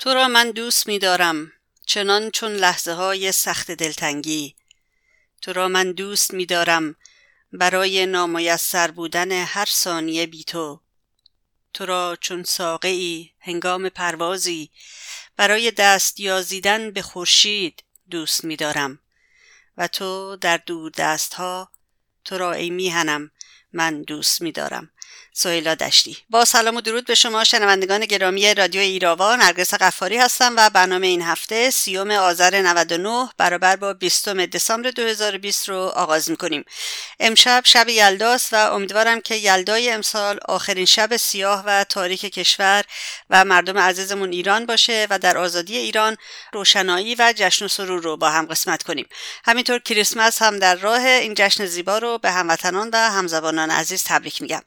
تو را من دوست می دارم چنان چون لحظه های سخت دلتنگی. تو را من دوست می دارم برای نامایسر بودن هر ثانیه بی تو. تو را چون ساقعی هنگام پروازی برای دست یازیدن به خورشید دوست می دارم و تو در دور دست ها تو را ای میهنم من دوست می دارم سهیلا دشتی. با سلام و درود به شما شنوندگان گرامی رادیو ایراوا. نرگس قفاری هستم و برنامه این هفته سیوم آذر 99 برابر با 20 دسامبر 2020 رو آغاز می‌کنیم. امشب شب یلداست و امیدوارم که یلدای امسال آخرین شب سیاه و تاریک کشور و مردم عزیزمون ایران باشه و در آزادی ایران روشنایی و جشن و سرور رو با هم قسمت کنیم. همینطور کریسمس هم در راه این جشن زیبا رو به هموطنان و همزبانان عزیز تبریک میگم.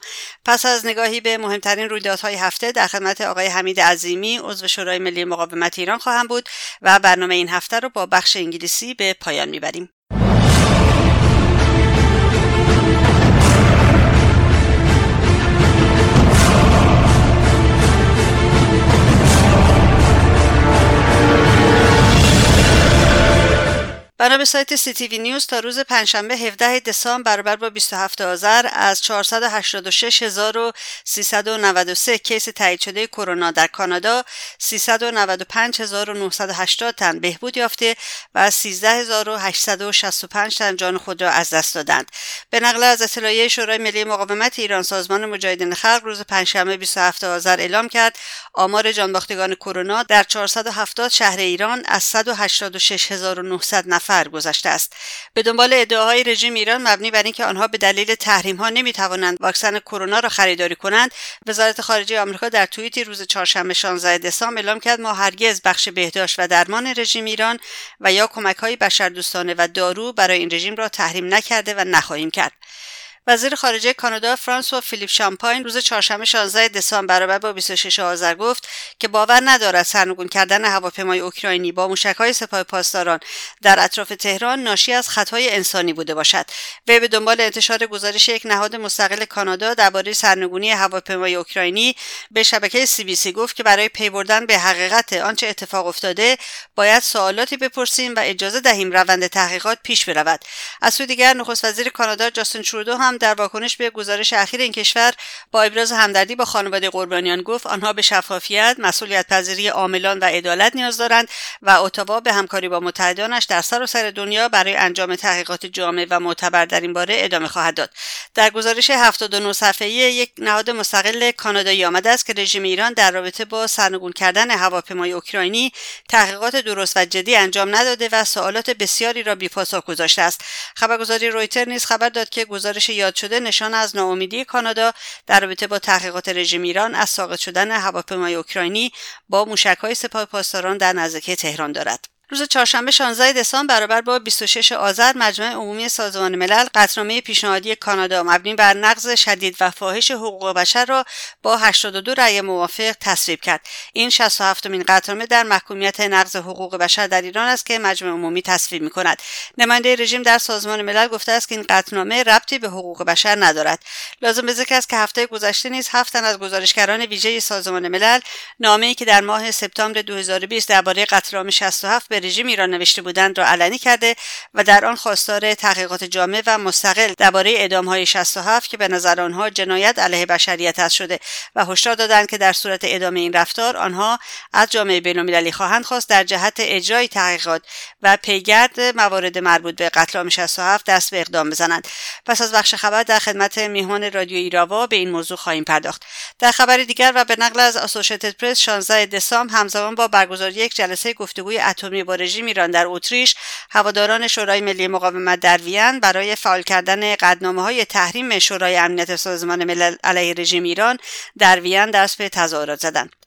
پس از نگاهی به مهمترین رویدادهای هفته در خدمت آقای حمید عظیمی عضو شورای ملی مقاومت ایران خواهم بود و برنامه این هفته رو با بخش انگلیسی به پایان می‌بریم. بنا سایت سی تی وی نیوز تا روز پنجشنبه 17 دسامبر برابر با 27 آذر از 486393 کیس تایید شده کرونا در کانادا. 395980 تن بهبود یافته و 13865 تن جان خود را از دست دادند. به نقل از اطلاعیه شورای ملی مقاومت ایران سازمان مجاهدین خلق روز پنجشنبه 27 آذر اعلام کرد آمار جانباختگان کرونا در 470 شهر ایران از 186900 نفر گذشته است. به دنبال ادعاهای رژیم ایران مبنی بر اینکه آنها به دلیل تحریم ها نمی توانند واکسن کرونا را خریداری کنند وزارت خارجه آمریکا در توییتی روز چهارشنبه 16 دسامبر اعلام کرد ما هرگز بخش بهداشت و درمان رژیم ایران و یا کمک های بشردوستانه و دارو برای این رژیم را تحریم نکرده و نخواهیم کرد. وزیر خارجه کانادا فرانسوا فیلیپ شامپاین روز چهارشنبه 16 دسامبر برابر با 26 آذر گفت که باور ندارد سرنگون کردن هواپیمای اوکراینی با موشکهای سپاه پاسداران در اطراف تهران ناشی از خطای انسانی بوده باشد. وی به دنبال انتشار گزارش یک نهاد مستقل کانادا درباره سرنگونی هواپیمای اوکراینی به شبکه سی بی سی گفت که برای پی بردن به حقیقت آنچه اتفاق افتاده باید سوالاتی بپرسیم و اجازه دهیم روند تحقیقات پیش برود. از سوی دیگر نخست وزیر کانادا جاستین ترودو در واکنش به گزارش اخیر این کشور با ابراز همدردی با خانواده قربانیان گفت آنها به شفافیت مسئولیت پذیری عاملان و عدالت نیاز دارند و اتاوا به همکاری با متحدانش در سراسر دنیا برای انجام تحقیقات جامع و معتبر در این باره ادامه خواهد داد. در گزارش 79 صفحه‌ای یک نهاد مستقل کانادایی آمده است که رژیم ایران در رابطه با سرنگون کردن هواپیمای اوکراینی تحقیقات درست و جدی انجام نداده و سوالات بسیاری را بیپاسخ گذاشته است. خبرگزاری رویتر نیز خبر داد که گزارش یاد شده نشان از ناامیدی کانادا در رابطه با تحقیقات رژیم ایران از ساقط شدن هواپیمای اوکراینی با موشکهای سپاه پاسداران در نزدیکی تهران دارد. روز چهارشنبه 16 دسامبر برابر با 26 آذر مجمع عمومی سازمان ملل قطعنامه پیشنهادی کانادا مبنی بر نقض شدید و فاحش حقوق بشر را با 82 رأی موافق تصویب کرد. این 67 مین قطعنامه در محکومیت نقض حقوق بشر در ایران است که مجمع عمومی تصویب می کند نماینده رژیم در سازمان ملل گفته است که این قطعنامه ربطی به حقوق بشر ندارد. لازم به ذکر است که هفته گذشته نیز هفت از گزارشگران ویژه سازمان ملل نامه‌ای که در ماه سپتامبر 2020 درباره قطعنامه 67 به رژیم ایران نوشته بودند را علنی کرده و در آن خواستار تحقیقات جامع و مستقل درباره اعدامهای 67 که به نظر آنها جنایت علیه بشریت است شده و هشدار دادند که در صورت ادامه این رفتار آنها از جامعه بینالمللی خواهند خواست در جهت اجرای تحقیقات و پیگرد موارد مربوط به قتل عام 67 دست به اقدام بزنند. پس از بخش خبر در خدمت میهمان رادیو ایراوا به این موضوع خواهیم پرداخت. در خبر دیگر و به نقل از آسوشیتد پرس 16 دسامبر همزمان با برگزاری یک جلسه گفتگوی اتمی با رژیم ایران در اتریش هواداران شورای ملی مقاومت در وین برای فعال کردن قدنامه های تحریم شورای امنیت سازمان ملل علیه رژیم ایران در وین دست به تظاهرات زدند.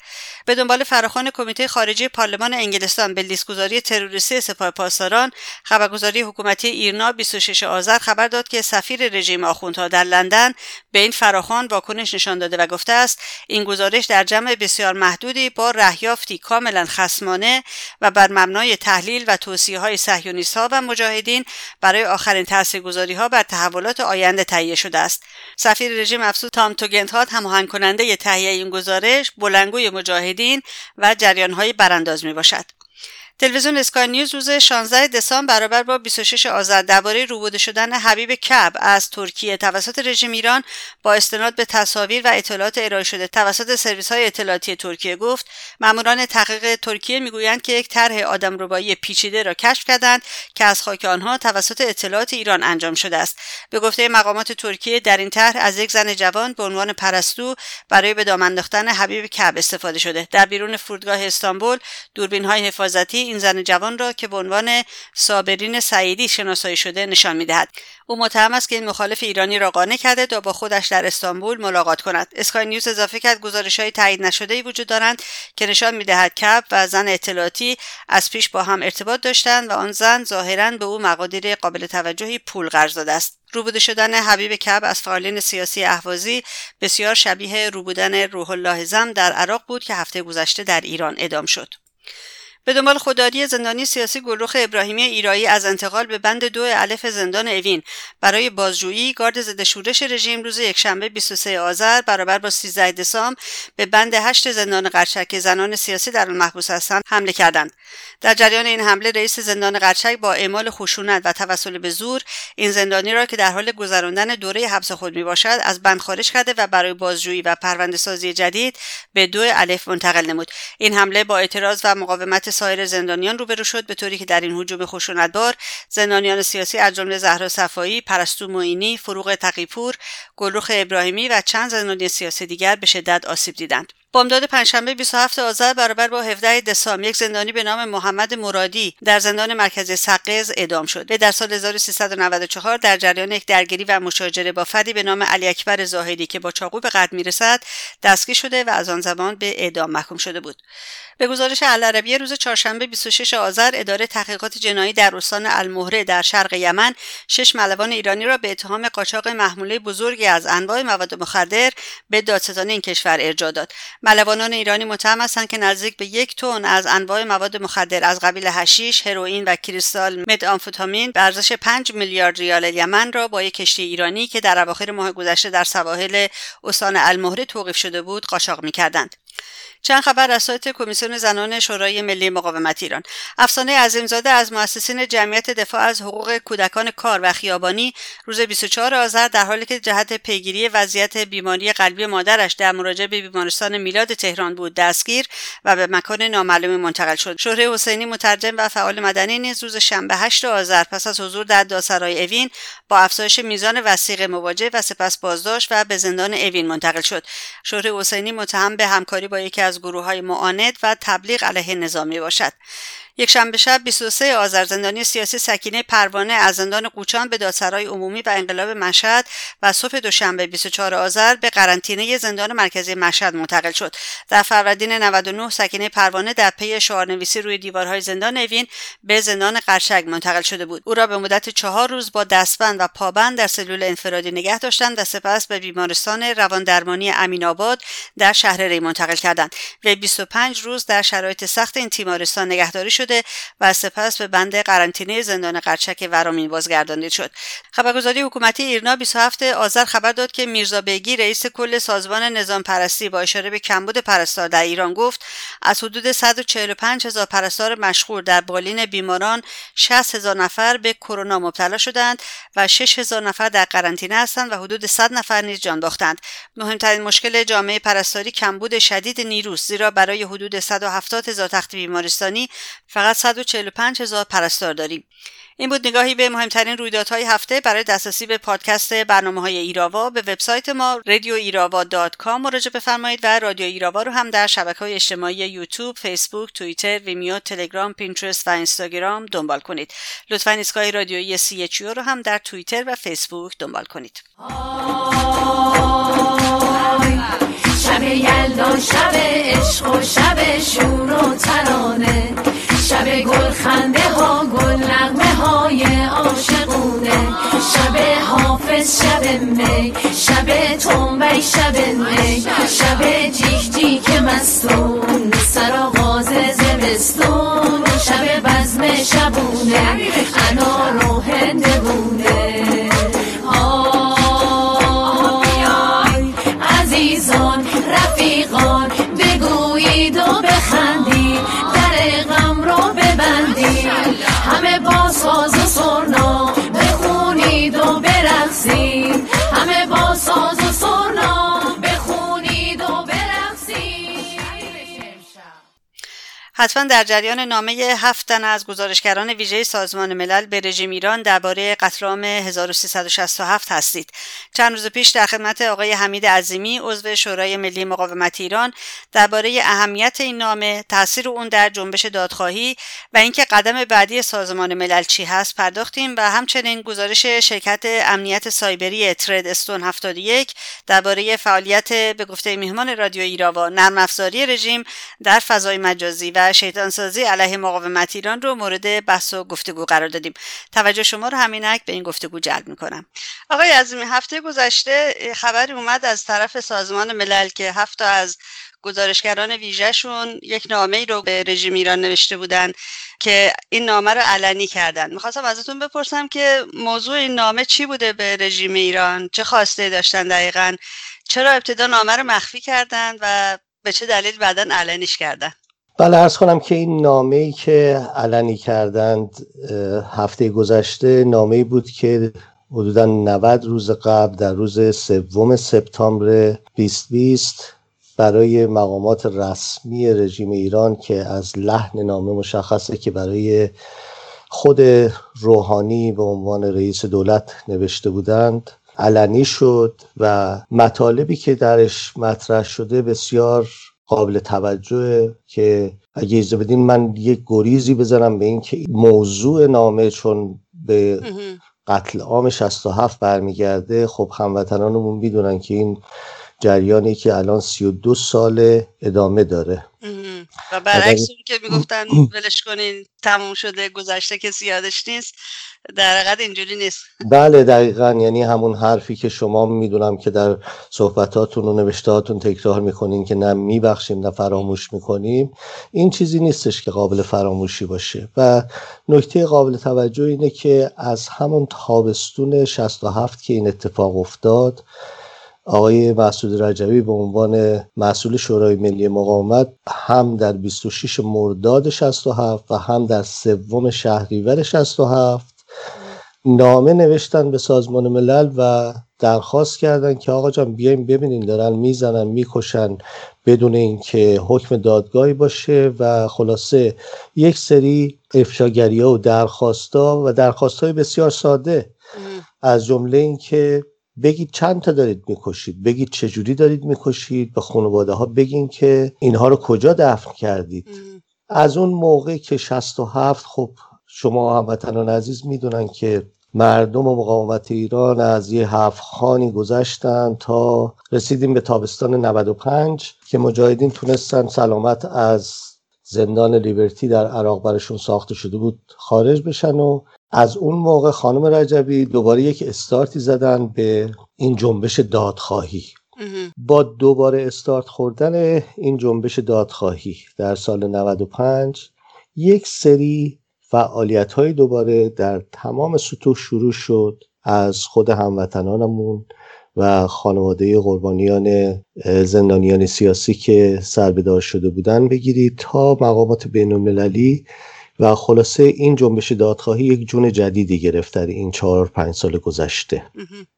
به دنبال فراخوان کمیته خارجی پارلمان انگلستان به لیستگذاری تروریستی سپاه پاسداران خبرگزاری حکومتی ایرنا 26 آذر خبر داد که سفیر رژیم آخوندها در لندن به این فراخوان واکنش نشان داده و گفته است این گزارش در جمع بسیار محدودی با رهیافتی کاملا خسمانه و بر مبنای تحلیل و توصیه های صهیونیست ها و مجاهدین برای آخرین تاثیرگذاری ها بر تحولات آینده تهیه شده است. سفیر رژیم افزود تام توگنتهات هماهنگ کننده تهیه این گزارش بلنگوی مجاهدین و جریانهای برانداز می باشد. تلویزیون اسکای نیوز روز 16 دسامبر برابر با 26 آذر درباره روبوده شدن حبیب کب از ترکیه توسط رژیم ایران با استناد به تصاویر و اطلاعات ارائه شده. توسط سرویس های اطلاعاتی ترکیه گفت ماموران تحقیق ترکیه می‌گویند که یک طرح آدمربایی پیچیده را کشف کردند که از خاک آنها توسط اطلاعات ایران انجام شده است. به گفته مقامات ترکیه در این طرح از یک زن جوان به عنوان پرستو برای به دام انداختن حبیب کب استفاده شده. در بیرون فرودگاه استانبول دوربین های حفاظتی این زن جوان را که به عنوان صابرین سعیدی شناسایی شده نشان می‌دهد. او متهم است که این مخالف ایرانی را قانع کرده تا با خودش در استانبول ملاقات کند. اسکای نیوز اضافه کرد گزارش های تایید نشده ای وجود دارند که نشان می‌دهد کپ و زن اطلاعاتی از پیش با هم ارتباط داشتند و آن زن ظاهرا به او مقادیر قابل توجهی پول قرض داده است. روبوده شدن حبیب کب از فعالین سیاسی اهوازی بسیار شبیه روبودن روح الله زم در عراق بود که هفته گذشته در ایران ادام شد. به دنبال خودداری زندانی سیاسی گلرخ ابراهیمی ایرایی از انتقال به بند دو الف زندان اوین. برای بازجویی گارد ضد شورش رژیم روز یکشنبه 23 آذر برابر با 13 دسامبر به بند هشت زندان قرچک زنان سیاسی در آن محبوس هستند حمله کردند. در جریان این حمله رئیس زندان قرچک با اعمال خشونت و توسل به زور این زندانی را که در حال گذراندن دوره حبس خود می باشد از بند خارج کرده و برای بازجویی و پرونده سازی جدید به دو الف منتقل نمود. این حمله با اعتراض و مقاومت سایر زندانیان روبرو شد به طوری که در این هجوم خشونتبار زندانیان سیاسی از جمله زهرا صفایی پرستو معینی فروغ تقیپور گلرخ ابراهیمی و چند زندانی سیاسی دیگر به شدت آسیب دیدند. بامداد پنجشنبه 27 آذر برابر با 17 دسامبر یک زندانی به نام محمد مرادی در زندان مرکزی سقز اعدام شد. و در سال 1394 در جریان یک درگیری و مشاجره با فردی به نام علی اکبر زاهدی که با چاقو به قتل می‌رسد دستگیر شده و از آن زمان به اعدام محکوم شده بود. به گزارش العربیه روز چهارشنبه 26 آذر اداره تحقیقات جنایی در استان المهره در شرق یمن شش ملوان ایرانی را به اتهام قاچاق محموله بزرگی از انواع مواد مخدر به دادستانی این کشور ارجاع داد. ملوانان ایرانی متهم هستند که نزدیک به یک تن از انواع مواد مخدر از قبیل هشیش هروئین و کریستال مدآمفتامین به ارزش 5 میلیارد ریال یمن را با یک کشتی ایرانی که در اواخر ماه گذشته در سواحل استان المهره توقیف شده بود قاچاق می‌کردند. چند خبر از سایت کمیسیون زنان شورای ملی مقاومت ایران. افسانه عظیمزاده از مؤسسین جمعیت دفاع از حقوق کودکان کار و خیابانی روز 24 آذر در حالی که جهت پیگیری وضعیت بیماری قلبی مادرش در مراجعه به بیمارستان میلاد تهران بود دستگیر و به مکان نامعلومی منتقل شد. شهره حسینی مترجم و فعال مدنی نیز روز شنبه 8 آذر پس از حضور در دادسرای اوین با افزایش میزان وسیق مواجه و سپس بازداشت و به زندان اوین منتقل شد. شهره حسینی متهم به همکاری با یکی از از گروه های معاند و تبلیغ علیه نظامی باشد یک شنبه شب 23 آذر زندانی سیاسی سکینه پروانه از زندان قوچان به دادسرای عمومی و انقلاب مشهد و صبح دوشنبه 24 آذر به قرنطینه زندان مرکزی مشهد منتقل شد. در فروردین 99 سکینه پروانه در پی شعارنویسی روی دیوارهای زندان اوین به زندان قرشک منتقل شده بود. او را به مدت چهار روز با دستبند و پابند در سلول انفرادی نگه داشتند و سپس به بیمارستان رواندرمانی امینآباد در شهر ری منتقل کردند. و 25 روز در شرایط سخت این تیمارستان نگهداری شد شده و سپس به بند قرنطینه زندان قرچک ورامین بازگردانده شد. خبرگزاری حکومتی ایرنا 27 آذر خبر داد که میرزا بیگی رئیس کل سازمان نظام پرستی با اشاره به کمبود پرستار در ایران گفت از حدود 145 هزار پرستار مشغول در بالین بیماران 60 هزار نفر به کرونا مبتلا شدند و 6 هزار نفر در قرنطینه هستند و حدود 100 نفر نیز جان باختند. مهمترین مشکل جامعه پرستاری کمبود شدید نیروست زیرا برای حدود 170 هزار تخت بیمارستانی فقط 145 هزار پرستار داریم این بود نگاهی به مهمترین رویدادهای هفته برای دسترسی به پادکست برنامه های ایراوا به وبسایت ما com مراجعه بفرمایید و رادیو ایراوا رو هم در شبکه های اجتماعی یوتیوب، فیسبوک، توییتر، ویمیو، تلگرام، پینترست و اینستاگرام دنبال کنید. لطفا ایستگاه رادیویی سی رو هم در توییتر و فیسبوک دنبال کنید. یلدا شب عشق و شب شور و ترانه. شب گل خنده ها گل نغمه های عاشقونه. شب حافظ شب می. شب تنبی شب می. شب جیک جیک مستون حتما در جریان نامه هفت تن از گزارشگران ویژه سازمان ملل به رژیم ایران درباره قتل عام 1367 هستید. چند روز پیش در خدمت آقای حمید عظیمی عضو شورای ملی مقاومت ایران درباره اهمیت این نامه، تاثیر اون در جنبش دادخواهی و اینکه قدم بعدی سازمان ملل چی هست پرداختیم و همچنین گزارش شرکت امنیت سایبری ترد استون 71 درباره فعالیت به گفته میهمان رادیو ایراوا نرم افزاری رژیم در فضای مجازی و شیطانسازی علیه مقاومت ایران رو مورد بحث و گفتگو قرار دادیم. توجه شما رو همینک به این گفتگو جلب می‌کنم. آقای عظیمی هفته گذشته خبری اومد از طرف سازمان ملل که هفت از گزارشگران ویژهشون یک نامه ای رو به رژیم ایران نوشته بودن که این نامه رو علنی کردن. می‌خواستم ازتون بپرسم که موضوع این نامه چی بوده به رژیم ایران؟ چه خواسته داشتن دقیقا؟ چرا ابتدا نامه رو مخفی کردن و به چه دلیل بعدا علنیش کردن؟ بله ارز کنم که این نامه ای که علنی کردند هفته گذشته نامه ای بود که حدودا 90 روز قبل در روز سوم سپتامبر 2020 برای مقامات رسمی رژیم ایران که از لحن نامه مشخصه که برای خود روحانی به عنوان رئیس دولت نوشته بودند علنی شد و مطالبی که درش مطرح شده بسیار قابل توجه که اگه اجازه بدین من یک گریزی بزنم به اینکه موضوع نامه چون به قتل عام 67 برمیگرده خب هموطنانمون می‌دونن که این جریانی که الان 32 سال ادامه داره. و برعکس که می‌گفتن ولش کنین تموم شده گذشته کسی یادش نیست. در حقیقت اینجوری نیست. بله دقیقا. یعنی همون حرفی که شما می‌دونم که در صحبتاتون و نوشتهاتون تکرار می‌کنین که نه میبخشیم نه فراموش می‌کنیم این چیزی نیستش که قابل فراموشی باشه. و نکته قابل توجه اینه که از همون تابستون 67 که این اتفاق افتاد آقای مسعود رجبی به عنوان مسئول شورای ملی مقاومت هم در 26 مرداد 67 و هم در سوم شهریور 67 نامه نوشتن به سازمان ملل و درخواست کردن که آقا جان بیایم ببینین دارن می‌زنن می‌کشن بدون اینکه حکم دادگاهی باشه و خلاصه یک سری افشاگری ها و درخواستا و درخواست های بسیار ساده از جمله اینکه بگید چند تا دارید می‌کشید بگید چجوری دارید می‌کشید به خانواده ها بگین که اینها رو کجا دفن کردید. از اون موقع که 67 خب شما هموطنان عزیز می‌دونن که مردم و مقاومت ایران از یه هفت خانی گذشتن تا رسیدیم به تابستان 95 که مجاهدین تونستن سلامت از زندان لیبرتی در عراق برشون ساخته شده بود خارج بشن و از اون موقع خانم رجبی دوباره یک استارتی زدن به این جنبش دادخواهی. با دوباره استارت خوردن این جنبش دادخواهی در سال 95 یک سری فعالیت های دوباره در تمام سطوح شروع شد از خود هموطنانمون و خانواده قربانیان زندانیان سیاسی که سربدار شده بودن بگیرید تا مقامات بین المللی و خلاصه این جنبش دادخواهی یک جون جدیدی گرفت در این چهار پنج سال گذشته.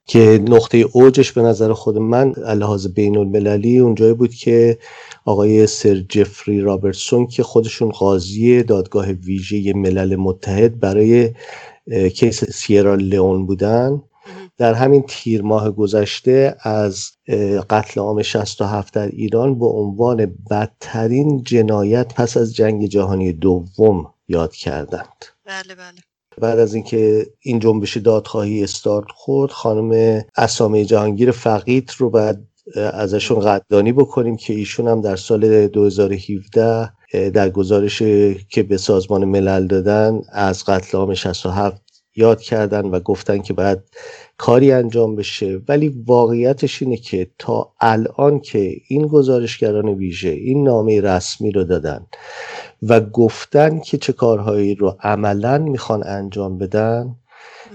که نقطه اوجش به نظر خود من لحاظ بین المللی اونجایی بود که آقای سر جفری رابرتسون که خودشون قاضی دادگاه ویژه ملل متحد برای کیس سیرا لئون بودن در همین تیر ماه گذشته از قتل عام 67 در ایران به عنوان بدترین جنایت پس از جنگ جهانی دوم یاد کردند. بله بله. بعد از اینکه این جنبش دادخواهی استارت خورد خانم اسامه جهانگیر فقید رو بعد ازشون قدردانی بکنیم که ایشون هم در سال 2017 در گزارش که به سازمان ملل دادن از قتل عام 67 یاد کردن و گفتن که باید کاری انجام بشه. ولی واقعیتش اینه که تا الان که این گزارشگران ویژه این نامه رسمی رو دادن و گفتن که چه کارهایی رو عملا می‌خوان انجام بدن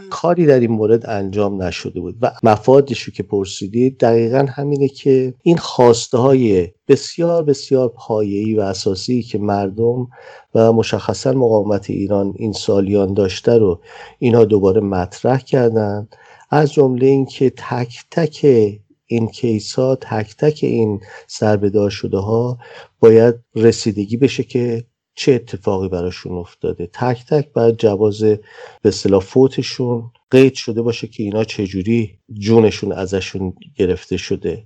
کاری در این مورد انجام نشده بود و مفادش رو که پرسیدید دقیقا همینه که این خواسته های بسیار بسیار پایه‌ای و اساسی که مردم و مشخصا مقاومت ایران این سالیان داشته رو اینها دوباره مطرح کردن از جمله اینکه تک تک این کیس ها تک تک این سربدار شده ها باید رسیدگی بشه که چه اتفاقی براشون افتاده. تک تک باید جواز به اصطلاح فوتشون قید شده باشه که اینا چجوری جونشون ازشون گرفته شده.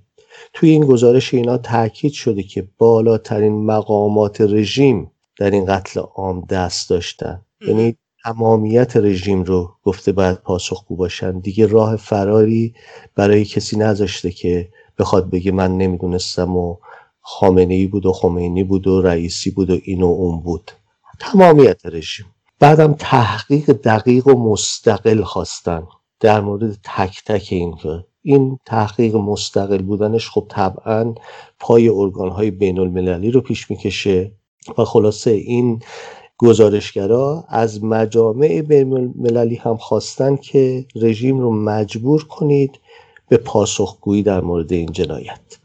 توی این گزارش اینا تاکید شده که بالاترین مقامات رژیم در این قتل عام دست داشتن. یعنی تمامیت رژیم رو گفته باید پاسخگو باشن. دیگه راه فراری برای کسی نذاشته که بخواد بگه من نمی‌دونستم و خامنه ای بود و خمینی بود و رئیسی بود و این و اون بود. تمامیت رژیم بعدم تحقیق دقیق و مستقل خواستن. در مورد تک تک این این تحقیق مستقل بودنش خب طبعا پای ارگان های بین المللی رو پیش می‌کشه و خلاصه این گزارشگرا از مجامع بین المللی هم خواستن که رژیم رو مجبور کنید به پاسخگویی در مورد این جنایت.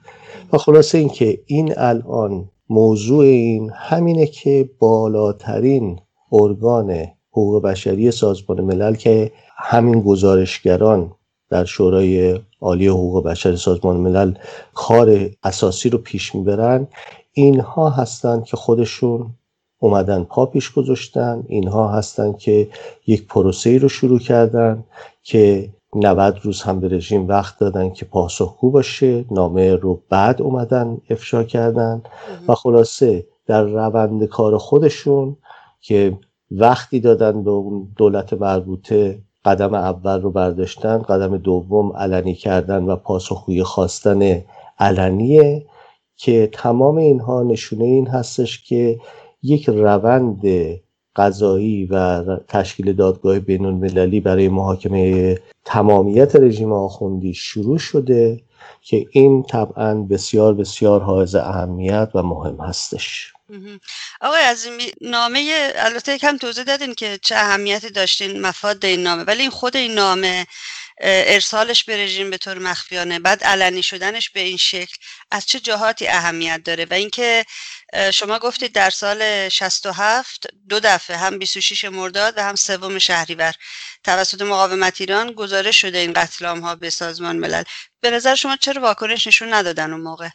و خلاصه اینکه این الان موضوع این همینه که بالاترین ارگان حقوق بشری سازمان ملل که همین گزارشگران در شورای عالی حقوق بشر سازمان ملل کار اساسی رو پیش می‌برن اینها هستند که خودشون اومدن پا پیش گذاشتن اینها هستند که یک پروسه رو شروع کردن که 90 روز هم به رژیم وقت دادن که پاسخگو باشه نامه رو بعد اومدن افشا کردن. و خلاصه در روند کار خودشون که وقتی دادن به اون دولت مربوطه قدم اول رو برداشتن قدم دوم علنی کردن و پاسخگویی خواستن علنیه که تمام اینها نشونه این هستش که یک روند قضایی و تشکیل دادگاه بین المللی برای محاکمه تمامیت رژیم آخوندی شروع شده که این طبعا بسیار بسیار حائز اهمیت و مهم هستش. آقای عظیمی نامه البته یکم توضیح دادین که چه اهمیتی داشتین مفاد این نامه ولی این خود این نامه ارسالش به رژیم به طور مخفیانه بعد علنی شدنش به این شکل از چه جهاتی اهمیت داره؟ و اینکه شما گفتید در سال 67 دو دفعه هم 26 مرداد و هم سوم شهریور توسط مقاومت ایران گزارش شده این قتل ها به سازمان ملل. به نظر شما چرا واکنش نشون ندادن اون موقع؟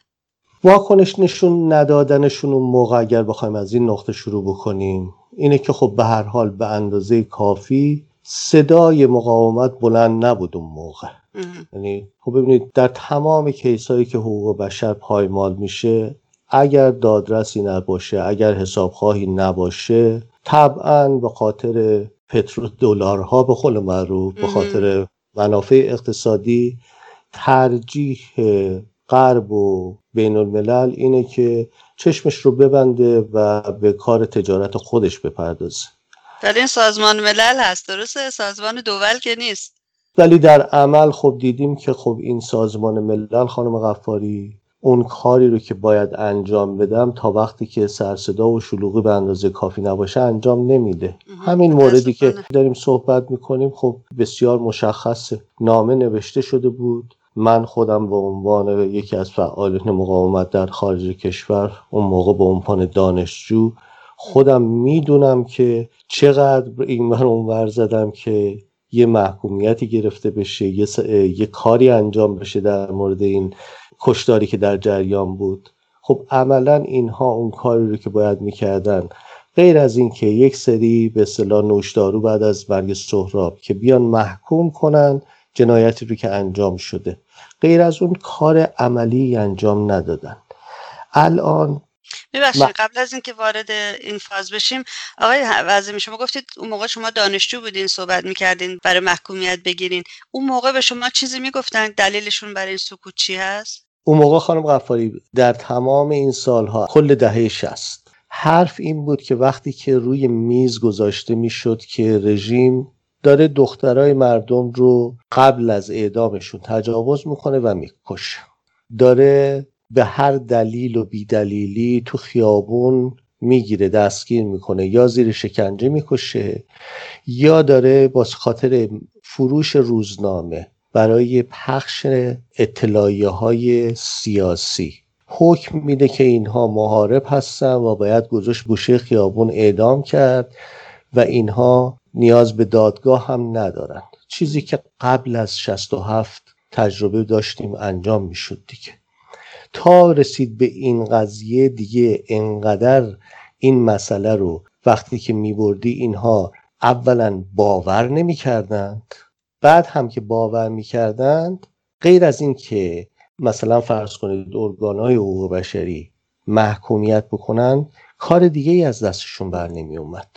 واکنش نشون ندادنشون اون موقع اگر بخوایم از این نقطه شروع بکنیم اینه که خب به هر حال به اندازه کافی صدای مقاومت بلند نبود اون موقع. یعنی خب ببینید در تمام کیسایی که حقوق بشر پایمال میشه اگر دادرسی نباشه اگر حسابخواهی نباشه طبعا به خاطر پترو دلارها به قول معروف به خاطر منافع اقتصادی ترجیح غرب و بین الملل اینه که چشمش رو ببنده و به کار تجارت خودش بپردازه. در این سازمان ملل هست. درسته؟ سازمان دول که نیست. ولی در عمل خب دیدیم که خب این سازمان ملل خانم غفاری اون کاری رو که باید انجام بدم تا وقتی که سرصدا و شلوغی به اندازه کافی نباشه انجام نمیده. همین موردی که داریم صحبت می‌کنیم خب بسیار مشخصه نامه نوشته شده بود. من خودم به عنوان یکی از فعالین مقاومت در خارج کشور اون موقع به عنوان دانشجو خودم می‌دونم که چقدر این بر اونور زدم که یه محکومیتی گرفته بشه یه, یه کاری انجام بشه در مورد این کشداری که در جریان بود. خب عملا اینها اون کاری رو که باید می‌کردن. غیر از اینکه یک سری به اصطلاح نوشدارو بعد از مرگ سهراب که بیان محکوم کنن جنایتی رو که انجام شده. غیر از اون کار عملی انجام ندادن. الان ببخشید قبل از اینکه وارد این فاز بشیم آقای وزمی شما گفتید اون موقع شما دانشجو بودین صحبت می‌کردین برای محکومیت بگیرین. اون موقع به شما چیزی می‌گفتن؟ دلیلشون برای این سکوت چی هست؟ اون موقع خانم غفاری در تمام این سالها کل دهه شست حرف این بود که وقتی که روی میز گذاشته می‌شد که رژیم داره دخترای مردم رو قبل از اعدامشون تجاوز می‌کنه و می‌کشه. داره به هر دلیل و بیدلیلی تو خیابون می‌گیره دستگیر می‌کنه یا زیر شکنجه می‌کشه یا داره با خاطر فروش روزنامه برای پخش اطلاعیه های سیاسی حکم میده که اینها محارب هستن و باید گذاشت گوشه خیابون اعدام کرد و اینها نیاز به دادگاه هم ندارند چیزی که قبل از 67 تجربه داشتیم انجام می‌شد دیگه. تا رسید به این قضیه دیگه انقدر این مسئله رو وقتی که میبردی اینها اولا باور نمی‌کردند بعد هم که باور می‌کردند غیر از این که مثلا فرض کنید ارگانهای حقوق بشری محکومیت بکنن کار دیگه ای از دستشون بر نمی اومد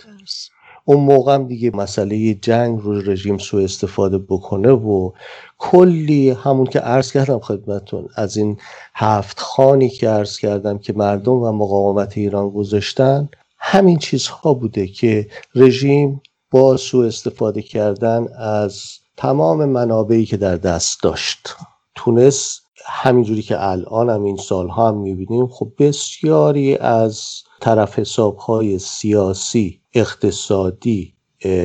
اون موقع هم دیگه مسئله جنگ رو رژیم سو استفاده بکنه و کلی همون که عرض کردم خدمتون از این هفت خانی که عرض کردم که مردم و مقاومت ایران گذاشتن همین چیزها بوده که رژیم با سو استفاده کردن از تمام منابعی که در دست داشت. تونست همینجوری که الان هم این سالها هم می‌بینیم خب بسیاری از طرف حسابهای سیاسی اقتصادی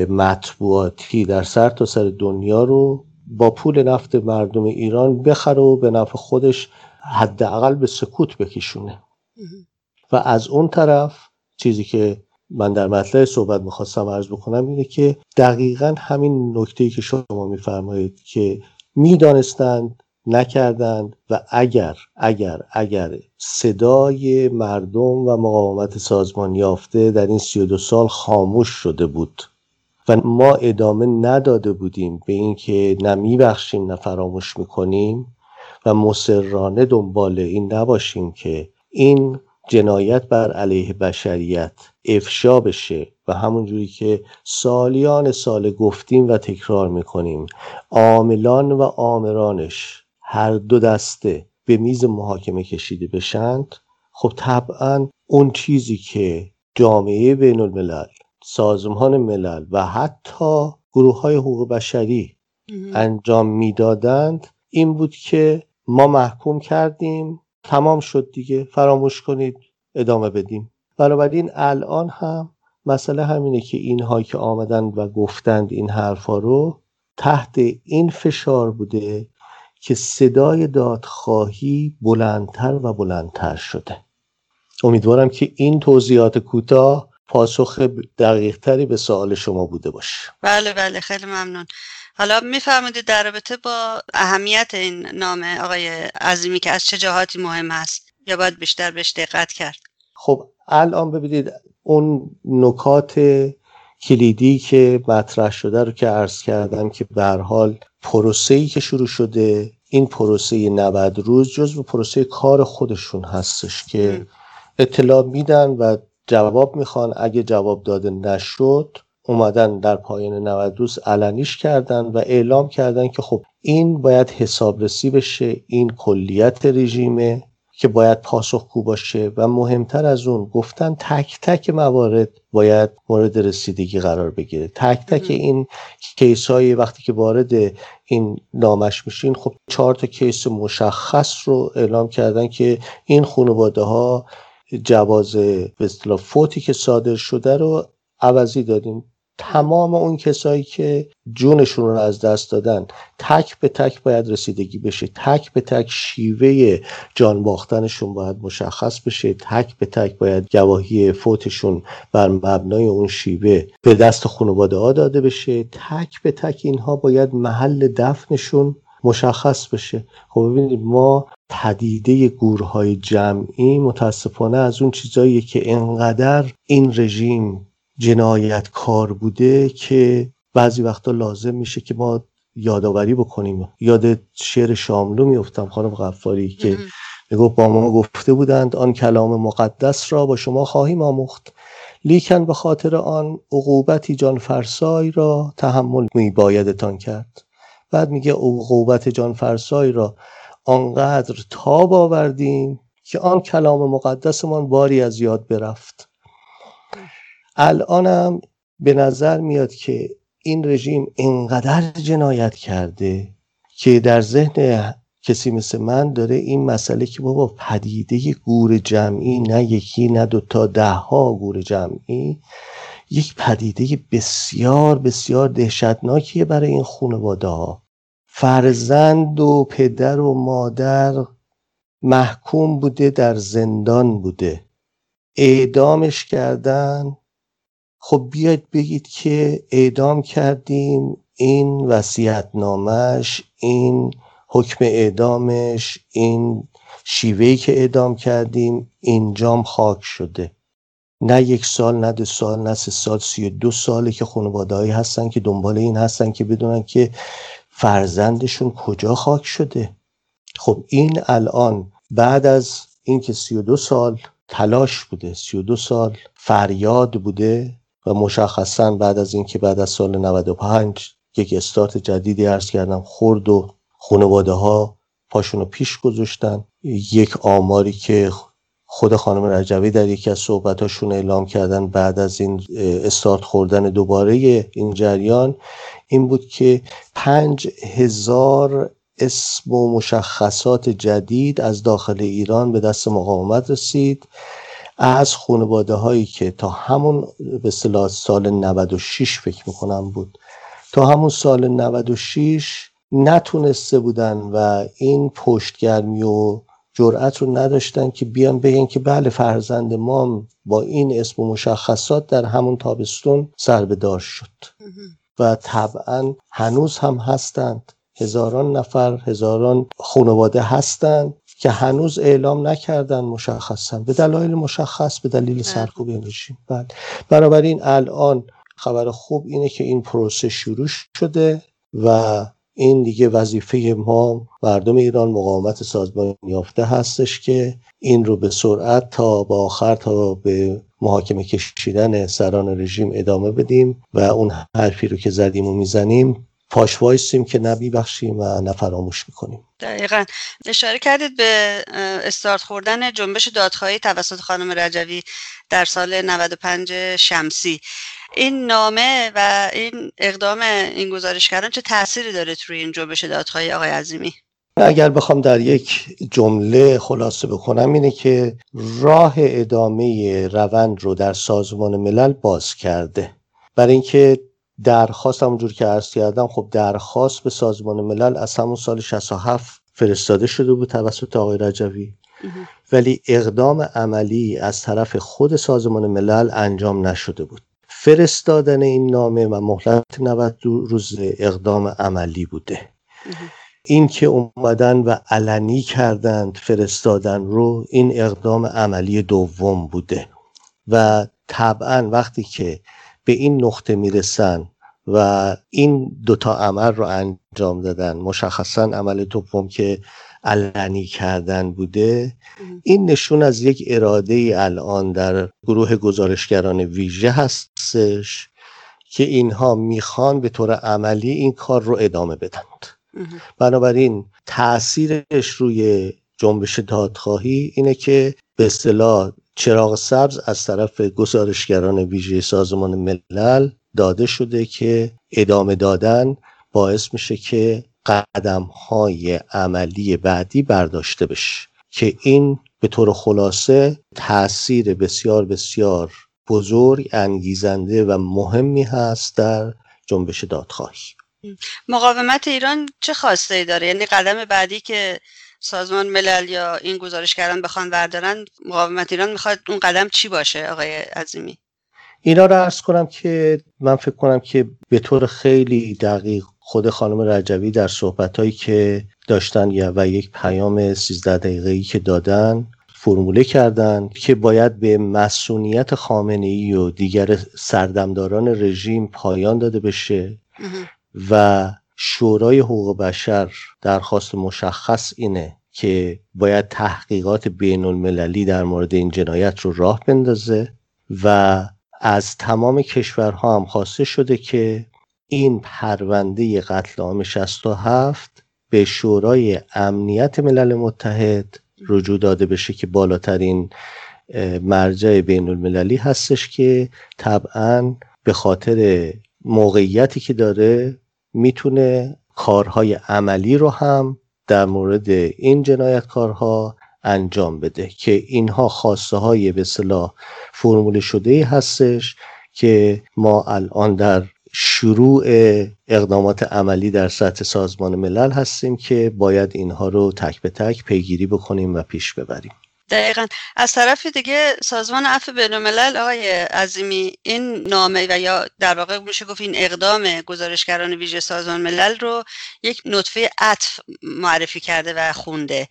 مطبوعاتی در سر تا سر دنیا رو با پول نفت مردم ایران بخره و به نفع خودش حداقل به سکوت بکشونه. و از اون طرف چیزی که من در مطلع صحبت می‌خواستم عرض بکنم اینه که دقیقا همین نکته که شما میفرمایید که می‌دانستند نکردند و اگر اگر اگر صدای مردم و مقاومت سازمان یافته در این 32 سال خاموش شده بود و ما ادامه نداده بودیم به اینکه نه میبخشیم نه فراموش می‌کنیم و مسررانه دنبال این نباشیم که این جنایت بر علیه بشریت افشا بشه و همونجوری که سالیان سال گفتیم و تکرار می‌کنیم عاملان و آمرانش هر دو دسته به میز محاکمه کشیده بشند خب طبعا اون چیزی که جامعه بین الملل سازمان ملل و حتی گروه های حقوق بشری انجام می‌دادند این بود که ما محکوم کردیم تمام شد دیگه فراموش کنید ادامه بدیم. بنابراین الان هم مسئله همینه که اینها که آمدن و گفتند این حرفا رو تحت این فشار بوده که صدای دادخواهی بلندتر و بلندتر شده. امیدوارم که این توضیحات کوتاه پاسخ دقیق تری به سوال شما بوده باشه. بله بله خیلی ممنون. حالا میفرمودید در رابطه با اهمیت این نامه آقای عظیمی که از چه جهاتی مهم است یا باید بیشتر بهش دقت کرد؟ خب الان ببینید اون نکات کلیدی که مطرح شده رو که عرض کردم که به حال پروسه‌ای که شروع شده این پروسه 90 روز جزو پروسه کار خودشون هستش که اطلاع میدن و جواب می‌خوان. اگه جواب داده نشد اومدن در پایان 90 روز علنیش کردن و اعلام کردن که خب این باید حسابرسی بشه این کلیت رژیمه. که باید پاسخگو باشه و مهمتر از اون گفتن تک تک موارد باید مورد رسیدگی قرار بگیره. تک تک این کیس های وقتی که وارد این نامش میشین خب چهار تا کیس مشخص رو اعلام کردن که این خانواده ها جواز به فوتی که صادر شده رو عوضی دادیم. تمام اون کسایی که جونشون رو از دست دادن تک به تک باید رسیدگی بشه. تک به تک شیوه جان باختنشون باید مشخص بشه. تک به تک باید گواهی فوتشون بر مبنای اون شیوه به دست خانواده ها داده بشه. تک به تک اینها باید محل دفنشون مشخص بشه. خب ببینید ما پدیده گورهای جمعی متاسفانه از اون چیزایی که انقدر این رژیم جنایتکار بوده که بعضی وقتا لازم میشه که ما یادآوری بکنیم. یاد شعر شاملو میفتم خانم غفاری که می‌گفت با ما گفته بودند آن کلام مقدس را با شما خواهیم آموخت. لیکن به خاطر آن عقوبتی جان فرسای را تحمل می بایدتان کرد. بعد میگه عقوبت جان فرسای را آنقدر تاب آوردیم که آن کلام مقدسمان باری از یاد برفت. الانم به نظر میاد که این رژیم انقدر جنایت کرده که در ذهن کسی مثل من داره این مسئله که بابا پدیده گور جمعی نه یکی نه دوتا ده ها گور جمعی یک پدیده بسیار بسیار دهشتناکیه برای این خانواده ها فرزند و پدر و مادر محکوم بوده در زندان بوده. اعدامش کردن خب بیاید بگید که اعدام کردیم این وسیعت نامش این حکم اعدامش این شیوهی که اعدام کردیم اینجام خاک شده. نه یک سال نه دو سال نه سه سال سی و دو ساله که خانواده هستن که دنبال این هستن که بدونن که فرزندشون کجا خاک شده. خب این الان بعد از اینکه سی و دو سال تلاش بوده سی و دو سال فریاد بوده و مشخصا بعد از اینکه بعد از سال 95 یک استارت جدیدی عرض کردم خورد و خانواده ها پاشون رو پیش گذاشتن. یک آماری که خود خانم رجوی در یکی از صحبتاشون اعلام کردن بعد از این استارت خوردن دوباره این جریان این بود که پنج هزار اسم و مشخصات جدید از داخل ایران به دست مقاومت رسید. از خانواده هایی که تا همون به سال 96 فکر می‌کنم بود. تا همون سال 96 نتونسته بودن و این پشتگرمی و جرأت رو نداشتن که بیان بگن که بله فرزند ما با این اسم و مشخصات در همون تابستون سربدار شد. و طبعا هنوز هم هستند. هزاران نفر هزاران خانواده هستند. که هنوز اعلام نکردن مشخصا. به دلایل مشخص به دلیل بله. سرکوب رژیم بله. بنابراین الان خبر خوب اینه که این پروسه شروع شده و این دیگه وظیفه ما مردم ایران مقاومت سازمان یافته هستش که این رو به سرعت تا با آخر تا به محاکمه کشیدن سران رژیم ادامه بدیم و اون حرفی رو که زدیم و می‌زنیم پاش وایسیم که نبی بخشیم و نفراموش می‌کنیم. دقیقا. اشاره کردید به استارت خوردن جنبش دادخواهی توسط خانم رجوی در سال 95 شمسی. این نامه و این اقدام این گزارشگران چه تأثیری داره روی این جنبش دادخواهی آقای عظیمی؟ اگر بخوام در یک جمله خلاصه بکنم اینه که راه ادامه روند رو در سازمان ملل باز کرده. برای اینکه درخواست همونجور که عرض کردم خب درخواست به سازمان ملل از همون سال 67 فرستاده شده بود توسط آقای رجوی. ولی اقدام عملی از طرف خود سازمان ملل انجام نشده بود. فرستادن این نامه و مهلت 90 روز اقدام عملی بوده. این که اومدن و علنی کردند فرستادن رو این اقدام عملی دوم بوده. و طبعا وقتی که به این نقطه می‌رسن و این دوتا عمل رو انجام دادن. مشخصا عمل دوم که علنی کردن بوده. این نشون از یک اراده ای الان در گروه گزارشگران ویژه هستش که اینها می‌خوان به طور عملی این کار رو ادامه بدند. بنابراین تاثیرش روی جنبش دادخواهی اینه که به اصطلاح چراغ سبز از طرف گزارشگران ویژه سازمان ملل داده شده که ادامه دادن باعث میشه که قدم های عملی بعدی برداشته بشه که این به طور خلاصه تاثیر بسیار بسیار بزرگ انگیزنده و مهمی هست در جنبش دادخواهی. مقاومت ایران چه خواسته ای داره؟ یعنی قدم بعدی که سازمان ملل یا این گزارشگران بخوان بردارن مقاومت ایران می‌خواد اون قدم چی باشه آقای عظیمی؟ اینا رو ارز کنم که من فکر کنم که به طور خیلی دقیق خود خانم رجوی در صحبتهایی که داشتن و یک پیام 13 دقیقه‌ای که دادن فرموله کردن که باید به مسئولیت خامنه ای و دیگر سردمداران رژیم پایان داده بشه و شورای حقوق بشر درخواست مشخص اینه که باید تحقیقات بین المللی در مورد این جنایت رو راه بندازه و از تمام کشورها هم خواسته شده که این پرونده قتل عام 67 به شورای امنیت ملل متحد رجوع داده بشه که بالاترین مرجع بین المللی هستش که طبعا به خاطر موقعیتی که داره می‌تونه کارهای عملی رو هم در مورد این جنایتکارها انجام بده که اینها خواسته های به صلاح فرمول شده هستش که ما الان در شروع اقدامات عملی در سطح سازمان ملل هستیم که باید اینها رو تک به تک پیگیری بکنیم و پیش ببریم. دقیقا. از طرف دیگه سازمان عفو بین الملل آقای عظیمی این نامه و یا در واقع میشه گفت این اقدام گزارشگران ویژه سازمان ملل رو یک نطفه عطف معرفی کرده و خونده.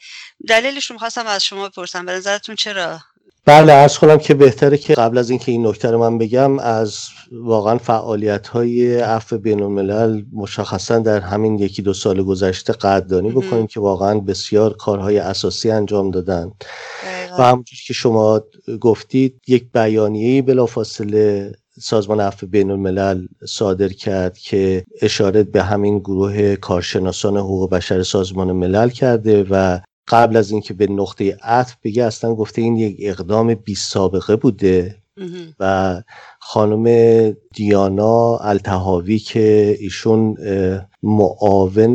دلیلش رو می‌خواستم از شما بپرسم. به نظرتون چرا؟ بله ارز کنم که بهتره که قبل از اینکه این نکته رو من بگم از واقعا فعالیت های عفو بین الملل مشخصا در همین یکی دو سال گذشته قدردانی بکنیم که واقعا بسیار کارهای اساسی انجام دادن. و همونجور که شما گفتید یک بیانیه بلافاصله سازمان عفو بین الملل صادر کرد که اشاره به همین گروه کارشناسان حقوق بشر سازمان ملل کرده و قبل از اینکه به نقطه عطف بگه اصلا گفته این یک اقدام بی سابقه بوده و خانم دیانا التهاوی که ایشون معاون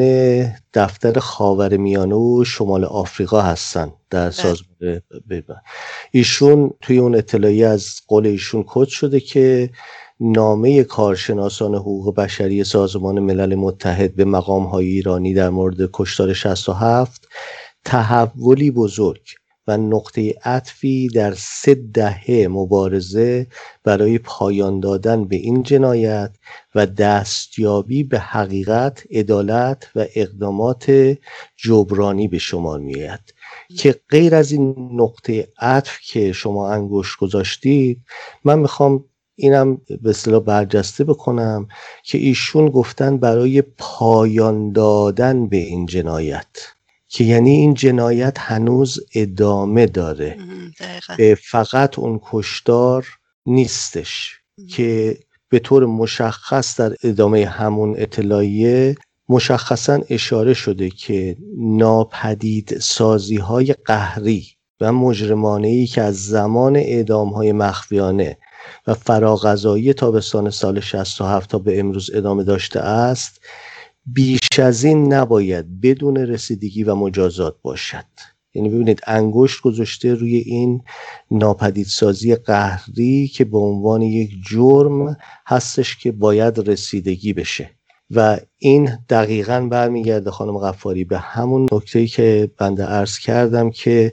دفتر خاور میانه و شمال آفریقا هستن در بله. سازمان ایشون توی اون اطلاعی از قول ایشون کد شده که نامه کارشناسان حقوق بشری سازمان ملل متحد به مقام های ایرانی در مورد کشتار 67 تحولی بزرگ و نقطه عطفی در سه دهه مبارزه برای پایان دادن به این جنایت و دستیابی به حقیقت عدالت و اقدامات جبرانی به شمار میآید. که غیر از این نقطه عطف که شما انگشت گذاشتید من می‌خوام اینم به اصطلاح برجسته بکنم که ایشون گفتن برای پایان دادن به این جنایت. که یعنی این جنایت هنوز ادامه داره. فقط اون کشدار نیستش که به طور مشخص در ادامه همون اطلاعیه مشخصا اشاره شده که ناپدید سازی های قهری و مجرمانه ای که از زمان اعدام های مخفیانه و فراغذایی تابستان سال 67 تا به امروز ادامه داشته است بیش از این نباید بدون رسیدگی و مجازات باشد. یعنی ببینید انگشت گذاشته روی این ناپدیدسازی قهری که به عنوان یک جرم هستش که باید رسیدگی بشه. و این دقیقا برمیگرده خانم غفاری به همون نکته‌ای که بنده عرض کردم که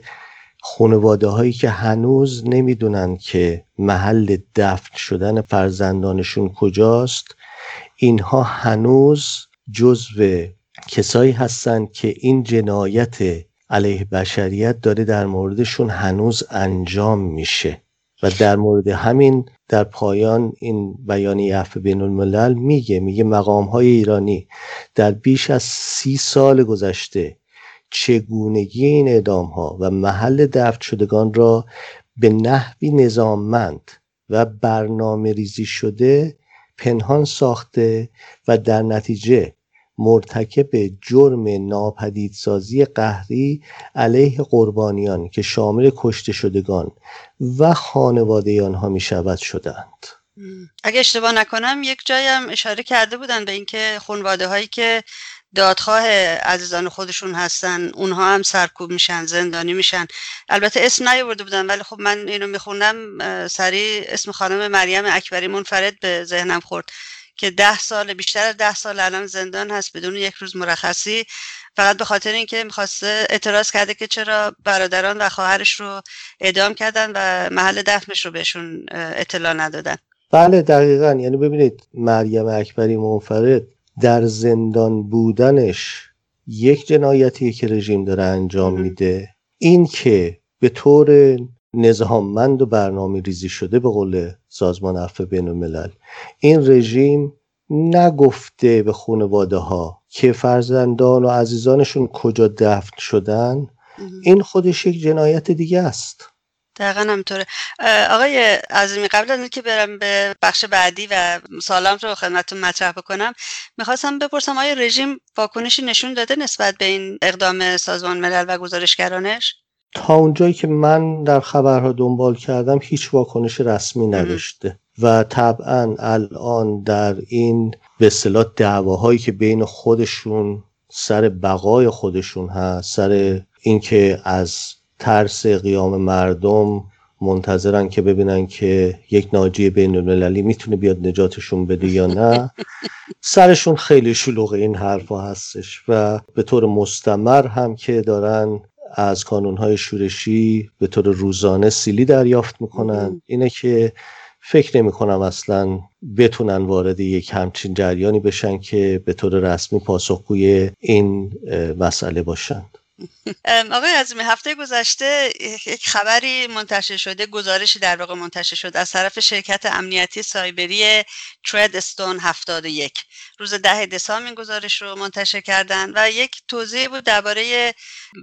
خانواده هایی که هنوز نمی‌دونن که محل دفن شدن فرزندانشون کجاست اینها هنوز جزو کسایی هستند که این جنایت علیه بشریت داره در موردشون هنوز انجام میشه. و در مورد همین در پایان این بیانیه عفو بین الملل میگه میگه مقام های ایرانی در بیش از سی سال گذشته چگونگی این اعدام ها و محل دفن شدگان را به نحوی نظاممند و برنامه ریزی شده پنهان ساخته و در نتیجه مرتکب جرم ناپدیدسازی قهری علیه قربانیان که شامل کشته شدگان و خانواده آنها می شود شدند. اگه اشتباه نکنم یک جایم اشاره کرده بودن به اینکه خانواده هایی که دادخواه عزیزان خودشون هستن اونها هم سرکوب میشن زندانی میشن. البته اسم نیاورده بودن ولی خب من اینو میخوندم سریع اسم خانم مریم اکبری منفرد به ذهنم خورد. که ده سال بیشتر از ده سال الان زندان هست بدون یک روز مرخصی. فقط به خاطر اینکه می‌خواسته اعتراض کرده که چرا برادران و خواهرش رو اعدام کردن و محل دفنش رو بهشون اطلاع ندادن. بله دقیقا. یعنی ببینید مریم اکبری منفرد در زندان بودنش یک جنایتی که رژیم داره انجام میده. این که به طور نظاممند و برنامه ریزی شده به قول سازمان عفو بین الملل این رژیم نگفته به خانواده ها که فرزندان و عزیزانشون کجا دفن شدن. این خودش یک جنایت دیگه است. دقیقا همطوره آقای عظیمی قبل از اینکه برم به بخش بعدی و سالم رو خدمتتون مطرح بکنم می‌خواستم بپرسم آیا رژیم واکنشی نشون داده نسبت به این اقدام سازمان ملل و گزارشگرانش؟ تا اونجایی که من در خبرها دنبال کردم هیچ واکنش رسمی نداشته. و طبعا الان در این به اصطلاح دعواهایی که بین خودشون سر بقای خودشون هست سر اینکه از ترس قیام مردم منتظرن که ببینن که یک ناجی بین المللی می‌تونه بیاد نجاتشون بده یا نه سرشون خیلی شلوغ این حرفا هستش. و به طور مستمر هم که دارن از کانونهای شورشی به طور روزانه سیلی دریافت می‌کنن. اینه که فکر نمی کنم اصلا بتونن وارد یک همچین جریانی بشن که به طور رسمی پاسخگوی این مسئله باشند آقای عظیمی هفته گذشته یک خبری منتشر شده گزارشی در واقع منتشر شد از طرف شرکت امنیتی سایبری ترد استون 71 روز ده دسامبر این گزارش رو منتشر کردن و یک توضیح بود درباره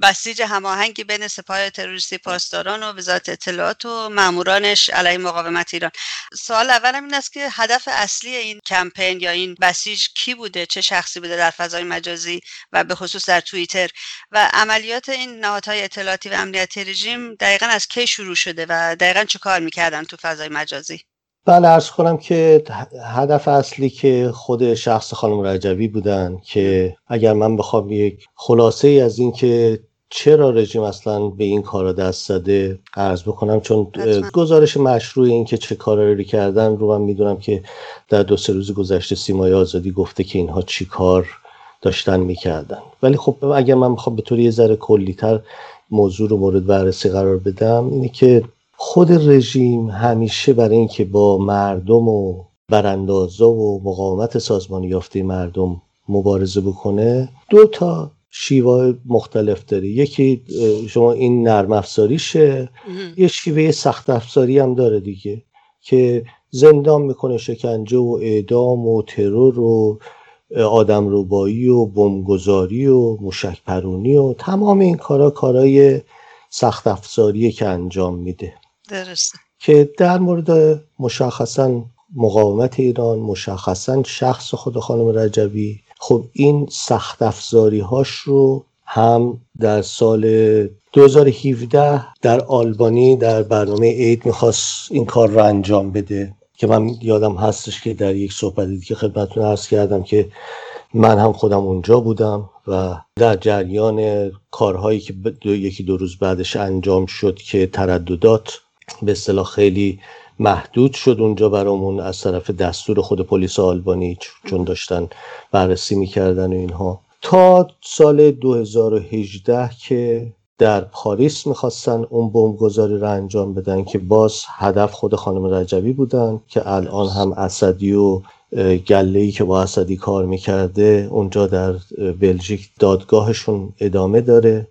بسیج هماهنگی بین سپاه تروریستی پاسداران و وزارت اطلاعات و مامورانش علیه مقاومت ایران. سوال اولم این است که هدف اصلی این کمپین یا این بسیج کی بوده؟ چه شخصی بوده در فضای مجازی و به خصوص در توییتر؟ و عملیات این نهادهای اطلاعاتی و امنیتی رژیم دقیقا از کی شروع شده و دقیقا چه کار می‌کردن تو فضای مجازی؟ بله ارز کنم که هدف اصلی که خود شخص خانم رجوی بودن که اگر من بخوام یک خلاصه ای از این که چرا رژیم اصلا به این کارا دست زده عرض بکنم چون گزارش مشروع این که چه کارایی کردن رو من می‌دونم که در دو سه روز گذشته سیمای آزادی گفته که اینها چی کار داشتن می‌کردن. ولی خب اگر من بخوام به طور یه ذره کلیتر موضوع رو مورد بررسی قرار بدم اینه که خود رژیم همیشه برای اینکه با مردم و براندازا و مقاومت سازمانی یافته مردم مبارزه بکنه دو تا شیوه مختلف داره. یکی شما این نرم افزاریشه یه شیوه سخت افزاری هم داره دیگه که زندان می‌کنه شکنجه و اعدام و ترور و آدم روبایی و بمبگذاری و مشک پرونی و تمام این کارا کارای سخت افزاریه که انجام میده. درسته. که در مورد مشخصا مقاومت ایران مشخصا شخص خود خانم رجوی خب این سخت افزاری هاش رو هم در سال 2017 در آلبانی در برنامه عید می‌خواست این کار رو انجام بده. که من یادم هستش که در یک صحبت دیگه خدمتتون عرض کردم که من هم خودم اونجا بودم و در جریان کارهایی که یکی دو روز بعدش انجام شد که ترددات به اصطلاح خیلی محدود شد اونجا برامون از طرف دستور خود پلیس آلبانی چون داشتن بررسی می‌کردن و اینها. تا سال 2018 که در پاریس می‌خواستن اون بمبگذاری رو انجام بدن که باز هدف خود خانم رجبی بودن که الان هم اسدی و گله ای که با اسدی کار می‌کرده اونجا در بلژیک دادگاهشون ادامه داره.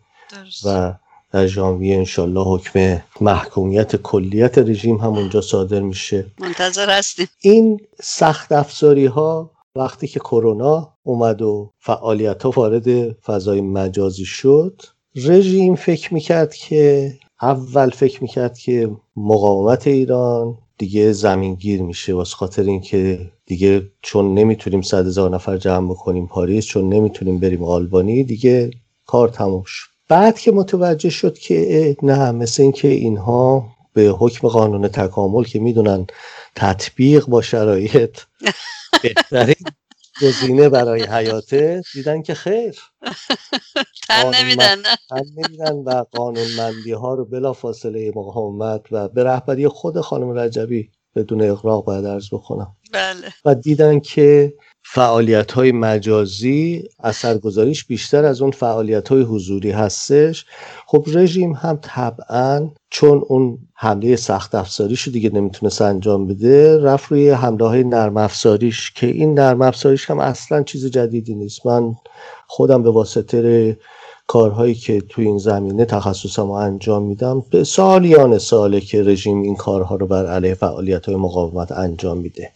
و در ژانویه انشالله حکم محکومیت کلیت رژیم هم اونجا صادر میشه. منتظر هستیم. این سخت افزاری ها وقتی که کرونا اومد و فعالیت ها وارد فضای مجازی شد رژیم فکر می‌کرد که اول فکر می‌کرد که مقاومت ایران دیگه زمینگیر میشه واسه خاطر اینکه دیگه چون نمی‌تونیم صد هزار نفر جمع بکنیم پاریس چون نمی‌تونیم بریم آلبانی دیگه کار تموم شد. بعد که متوجه شد که نه مثل اینکه اینها به حکم قانون تکامل که می‌دونن تطبیق با شرایط بهترین گزینه برای حیاته دیدن که خیر. تن نمیدن. تن نمیدن و قانونمندی ها رو بلا فاصله مقاومت و به رهبری خود خانم رجبی بدون اقراق باید ارز بکنم. بله. و دیدن که فعالیت های مجازی اثرگذاریش بیشتر از اون فعالیت های حضوری هستش. خب رژیم هم طبعا چون اون حمله سخت افزاریش رو دیگه نمی‌تونست انجام بده رفت روی حمله های نرم افزاریش که این نرم افزاریش هم اصلا چیز جدیدی نیست. من خودم به واسطه کارهایی که تو این زمینه تخصصم انجام میدم به سالیان ساله که رژیم این کارها رو بر علیه فعالیت های مقاومت انجام میده.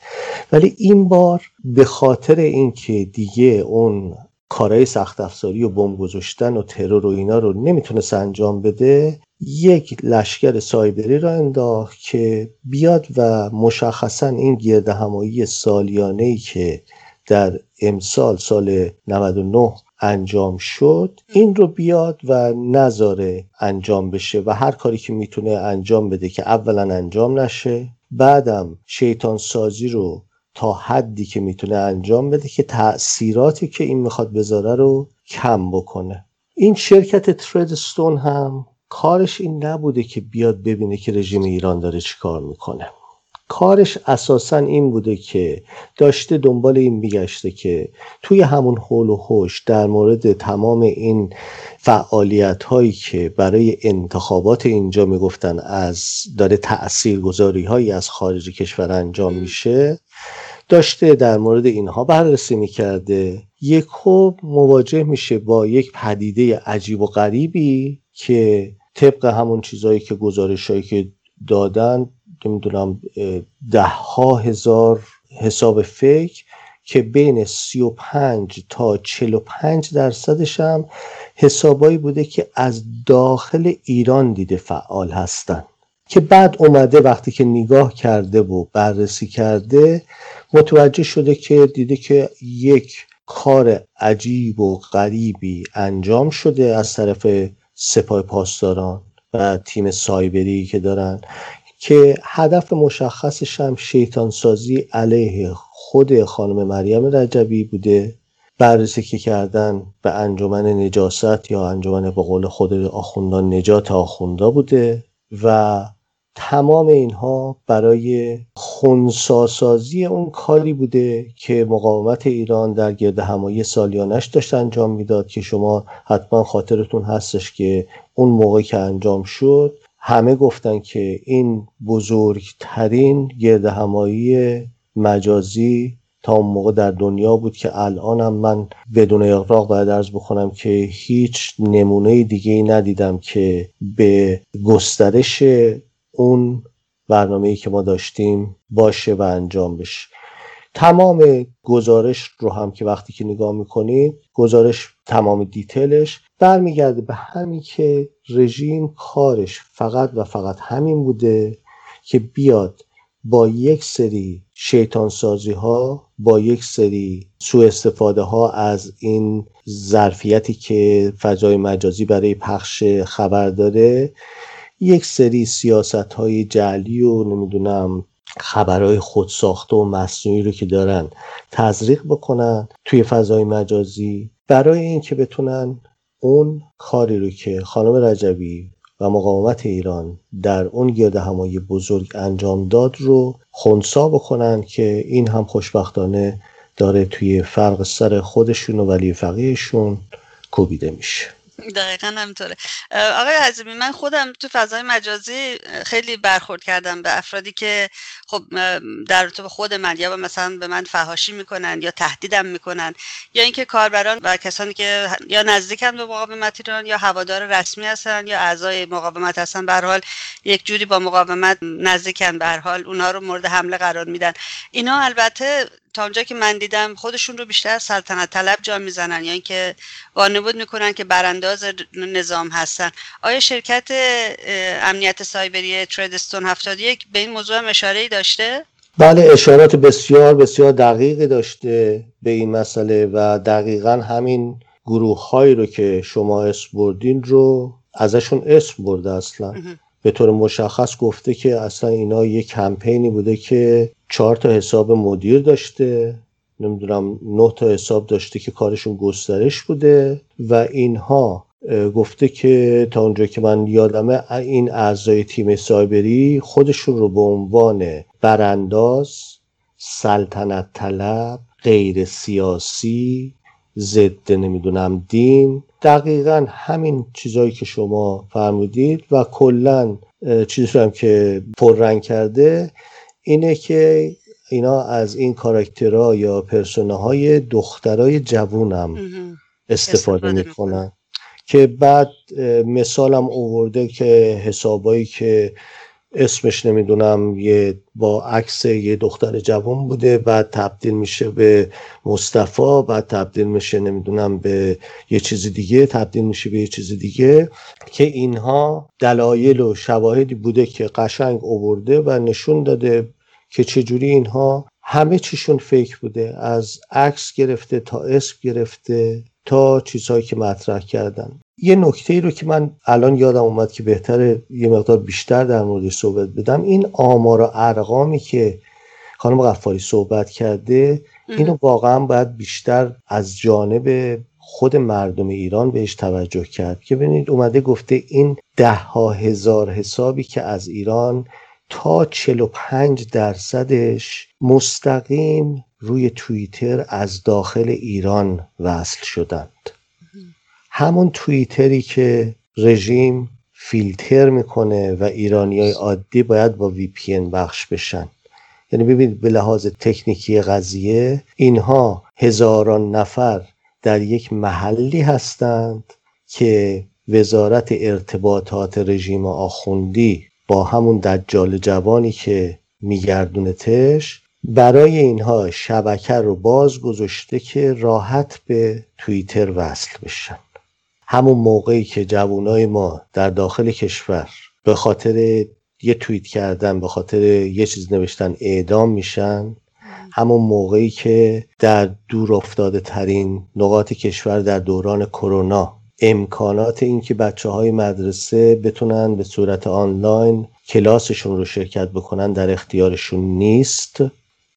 ولی این بار به خاطر اینکه دیگه اون کارهای سخت افزاری و بمب گذاشتن و ترور و اینا رو نمی‌تونست انجام بده یک لشکر سایبری را انداخت که بیاد و مشخصا این گرد همایی سالیانه ای که در امسال سال 99 انجام شد این رو بیاد و نذاره انجام بشه و هر کاری که می‌تونه انجام بده که اولا انجام نشه. بعدم شیطان سازی رو تا حدی که می‌تونه انجام بده که تأثیراتی که این می‌خواد بذاره رو کم بکنه. این شرکت تردستون هم کارش این نبوده که بیاد ببینه که رژیم ایران داره چیکار می‌کنه. کارش اساسا این بوده که داشته دنبال این میگشته که توی همون حول و حوش در مورد تمام این فعالیت هایی که برای انتخابات اینجا می‌گفتن از داره تأثیر گذاری هایی از خارج کشور انجام میشه داشته در مورد اینها بررسی می‌کرده. یکو مواجه میشه با یک پدیده عجیب و غریبی که طبق همون چیزهایی که گزارش هایی که دادن نمی‌دونم ده ها هزار حساب فکر که بین 35 تا 45 درصدش هم حسابایی بوده که از داخل ایران دیده فعال هستن. که بعد اومده وقتی که نگاه کرده و بررسی کرده متوجه شده که دیده که یک کار عجیب و غریبی انجام شده از طرف سپاه پاسداران و تیم سایبری که دارن. که هدف مشخصش هم شیطان سازی علیه خود خانم مریم رجبی بوده. بررسی که کردن به انجمن نجاست یا انجمن به قول خود آخوندان نجات آخوندا بوده و تمام اینها برای خونساسازی اون کاری بوده که مقاومت ایران در گرد همایی سالیانش داشت انجام می‌داد که شما حتما خاطرتون هستش که اون موقع که انجام شد همه گفتن که این بزرگترین گرد همایی مجازی تا اون موقع در دنیا بود که الانم من بدون اقراق باید ارز بکنم که هیچ نمونه دیگه ندیدم که به گسترش اون برنامه‌ای که ما داشتیم باشه و انجام بشه. تمام گزارش رو هم که وقتی که نگاه می‌کنید گزارش تمام دیتیلش برمیگرده به همین که رژیم کارش فقط و فقط همین بوده که بیاد با یک سری شیطان سازی ها با یک سری سوء استفاده ها از این ظرفیتی که فضای مجازی برای پخش خبر داره یک سری سیاست های جعلی و نمی‌دونم خبرهای خودساخته و مصنوعی رو که دارن تزریق بکنن توی فضای مجازی برای اینکه بتونن اون کاری رو که خانم رجبی و مقاومت ایران در اون گرد همایی بزرگ انجام داد رو خونسا بکنن که این هم خوشبختانه داره توی فرق سر خودشون و ولی فقیهشون کوبیده میشه. دقیقا همینطوره. آقای عظیمی من خودم تو فضای مجازی خیلی برخورد کردم به افرادی که خب در به خود من یا مثلا به من فهاشی می‌کنن یا تهدیدم می‌کنن یا اینکه کاربران و کسانی که یا نزدیکن به مقاومت ایران یا هوادار رسمی هستن یا اعضای مقاومت هستن به حال یک جوری با مقاومت نزدیکن به حال اونها رو مورد حمله قرار میدن. اینا البته تا اونجا که من دیدم خودشون رو بیشتر سلطنت طلب جا می‌زنن. یا اینکه وانمود می‌کنن که برانداز نظام هستن. آیا شرکت امنیت سایبری تردستون 71 به این موضوع هم اشاره ای داشته؟ بله اشارات بسیار بسیار دقیقی داشته به این مسئله و دقیقا همین گروه هایی رو که شما اسم بردین رو ازشون اسم برده اصلا. به طور مشخص گفته که اصلا اینا یه کمپینی بوده که چهار تا حساب مدیر داشته نمی‌دونم نه تا حساب داشته که کارشون گسترش بوده و اینها گفته که تا اونجا که من یادمه این اعضای تیم سایبری خودشون رو به عنوان برانداز سلطنت طلب غیر سیاسی ضد نمی‌دونم دین دقیقا همین چیزهایی که شما فرمودید و کلا چیزی هم که پررنگ کرده اینه که اینا از این کاراکترها یا پرسوناهای دخترای جوونم استفاده می‌کنن. که بعد مثالم اوورده که حسابایی که اسمش نمی‌دونم یه با عکس یه دختر جوان بوده بعد تبدیل میشه به مصطفی بعد تبدیل میشه نمی‌دونم به یه چیز دیگه تبدیل میشه به یه چیز دیگه که اینها دلایل و شواهدی بوده که قشنگ اوورده و نشون داده که چجوری اینها همه چیشون فیک بوده از عکس گرفته تا اسم گرفته تا چیزهایی که مطرح کردن. یه نکته ای رو که من الان یادم اومد که بهتره یه مقدار بیشتر در موردش صحبت بدم این آمار و ارقامی که خانم غفاری صحبت کرده اینو واقعا باید بیشتر از جانب خود مردم ایران بهش توجه کرد که ببینید اومده گفته این ده ها هزار حسابی که از ایران تا 45 درصدش مستقیم روی توییتر از داخل ایران وصل شدند. همون توییتری که رژیم فیلتر می‌کنه و ایرانی های عادی باید با وی پی بخش بشن. یعنی ببینید به لحاظ تکنیکی قضیه اینها هزاران نفر در یک محلی هستند که وزارت ارتباطات رژیم آخوندی با همون دجال جوانی که میگردونه تش برای اینها شبکه رو باز گذاشته که راحت به توییتر وصل بشن. همون موقعی که جوانای ما در داخل کشور به خاطر یه توییت کردن به خاطر یه چیز نوشتن اعدام میشن همون موقعی که در دور افتاده ترین نقاط کشور در دوران کرونا امکانات اینکه بچه های مدرسه بتونن به صورت آنلاین کلاسشون رو شرکت بکنن در اختیارشون نیست.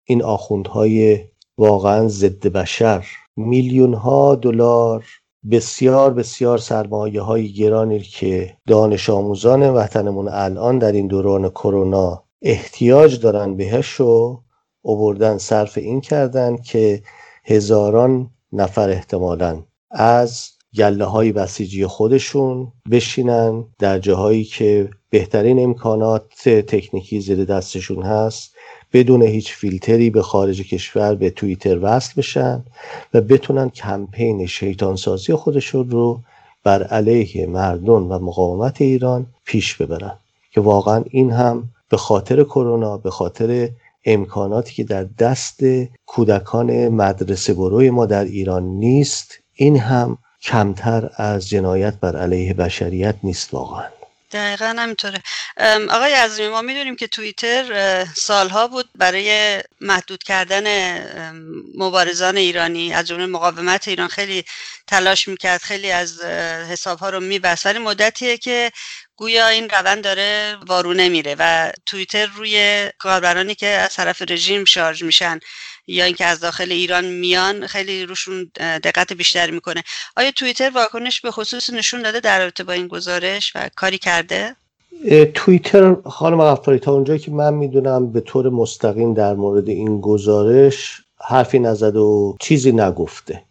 این آخوندهای واقعا ضد بشر. میلیون ها دلار بسیار بسیار سرمایه های گرانی که دانش آموزان وطنمون الان در این دوران کرونا احتیاج دارن بهش و اووردن صرف این کردن که هزاران نفر احتمالا از گله های بسیجی خودشون بشینن در جاهایی که بهترین امکانات تکنیکی زیر دستشون هست. بدون هیچ فیلتری به خارج کشور به توییتر وصل بشن و بتونن کمپین شیطانسازی خودشون رو بر علیه مردم و مقاومت ایران پیش ببرن. که واقعا این هم به خاطر کرونا به خاطر امکاناتی که در دست کودکان مدرسه بروی ما در ایران نیست این هم کمتر از جنایت بر علیه بشریت نیست واقعا. دقیقا همینطوره. آقای عظیمی ما می‌دونیم که توییتر سالها بود برای محدود کردن مبارزان ایرانی. از جمله مقاومت ایران خیلی تلاش می‌کرد خیلی از حسابها رو میبست. ولی مدتیه که گویا این روند داره وارونه میره و توییتر روی کاربرانی که از طرف رژیم شارژ میشن. یا اینکه از داخل ایران میان خیلی روشون دقت بیشتر می‌کنه. آیا توییتر واکنش به خصوص نشون داده در رابطه با این گزارش و کاری کرده؟ توییتر خانم غفاری تا اونجایی که من می‌دونم به طور مستقیم در مورد این گزارش حرفی نزد و چیزی نگفته.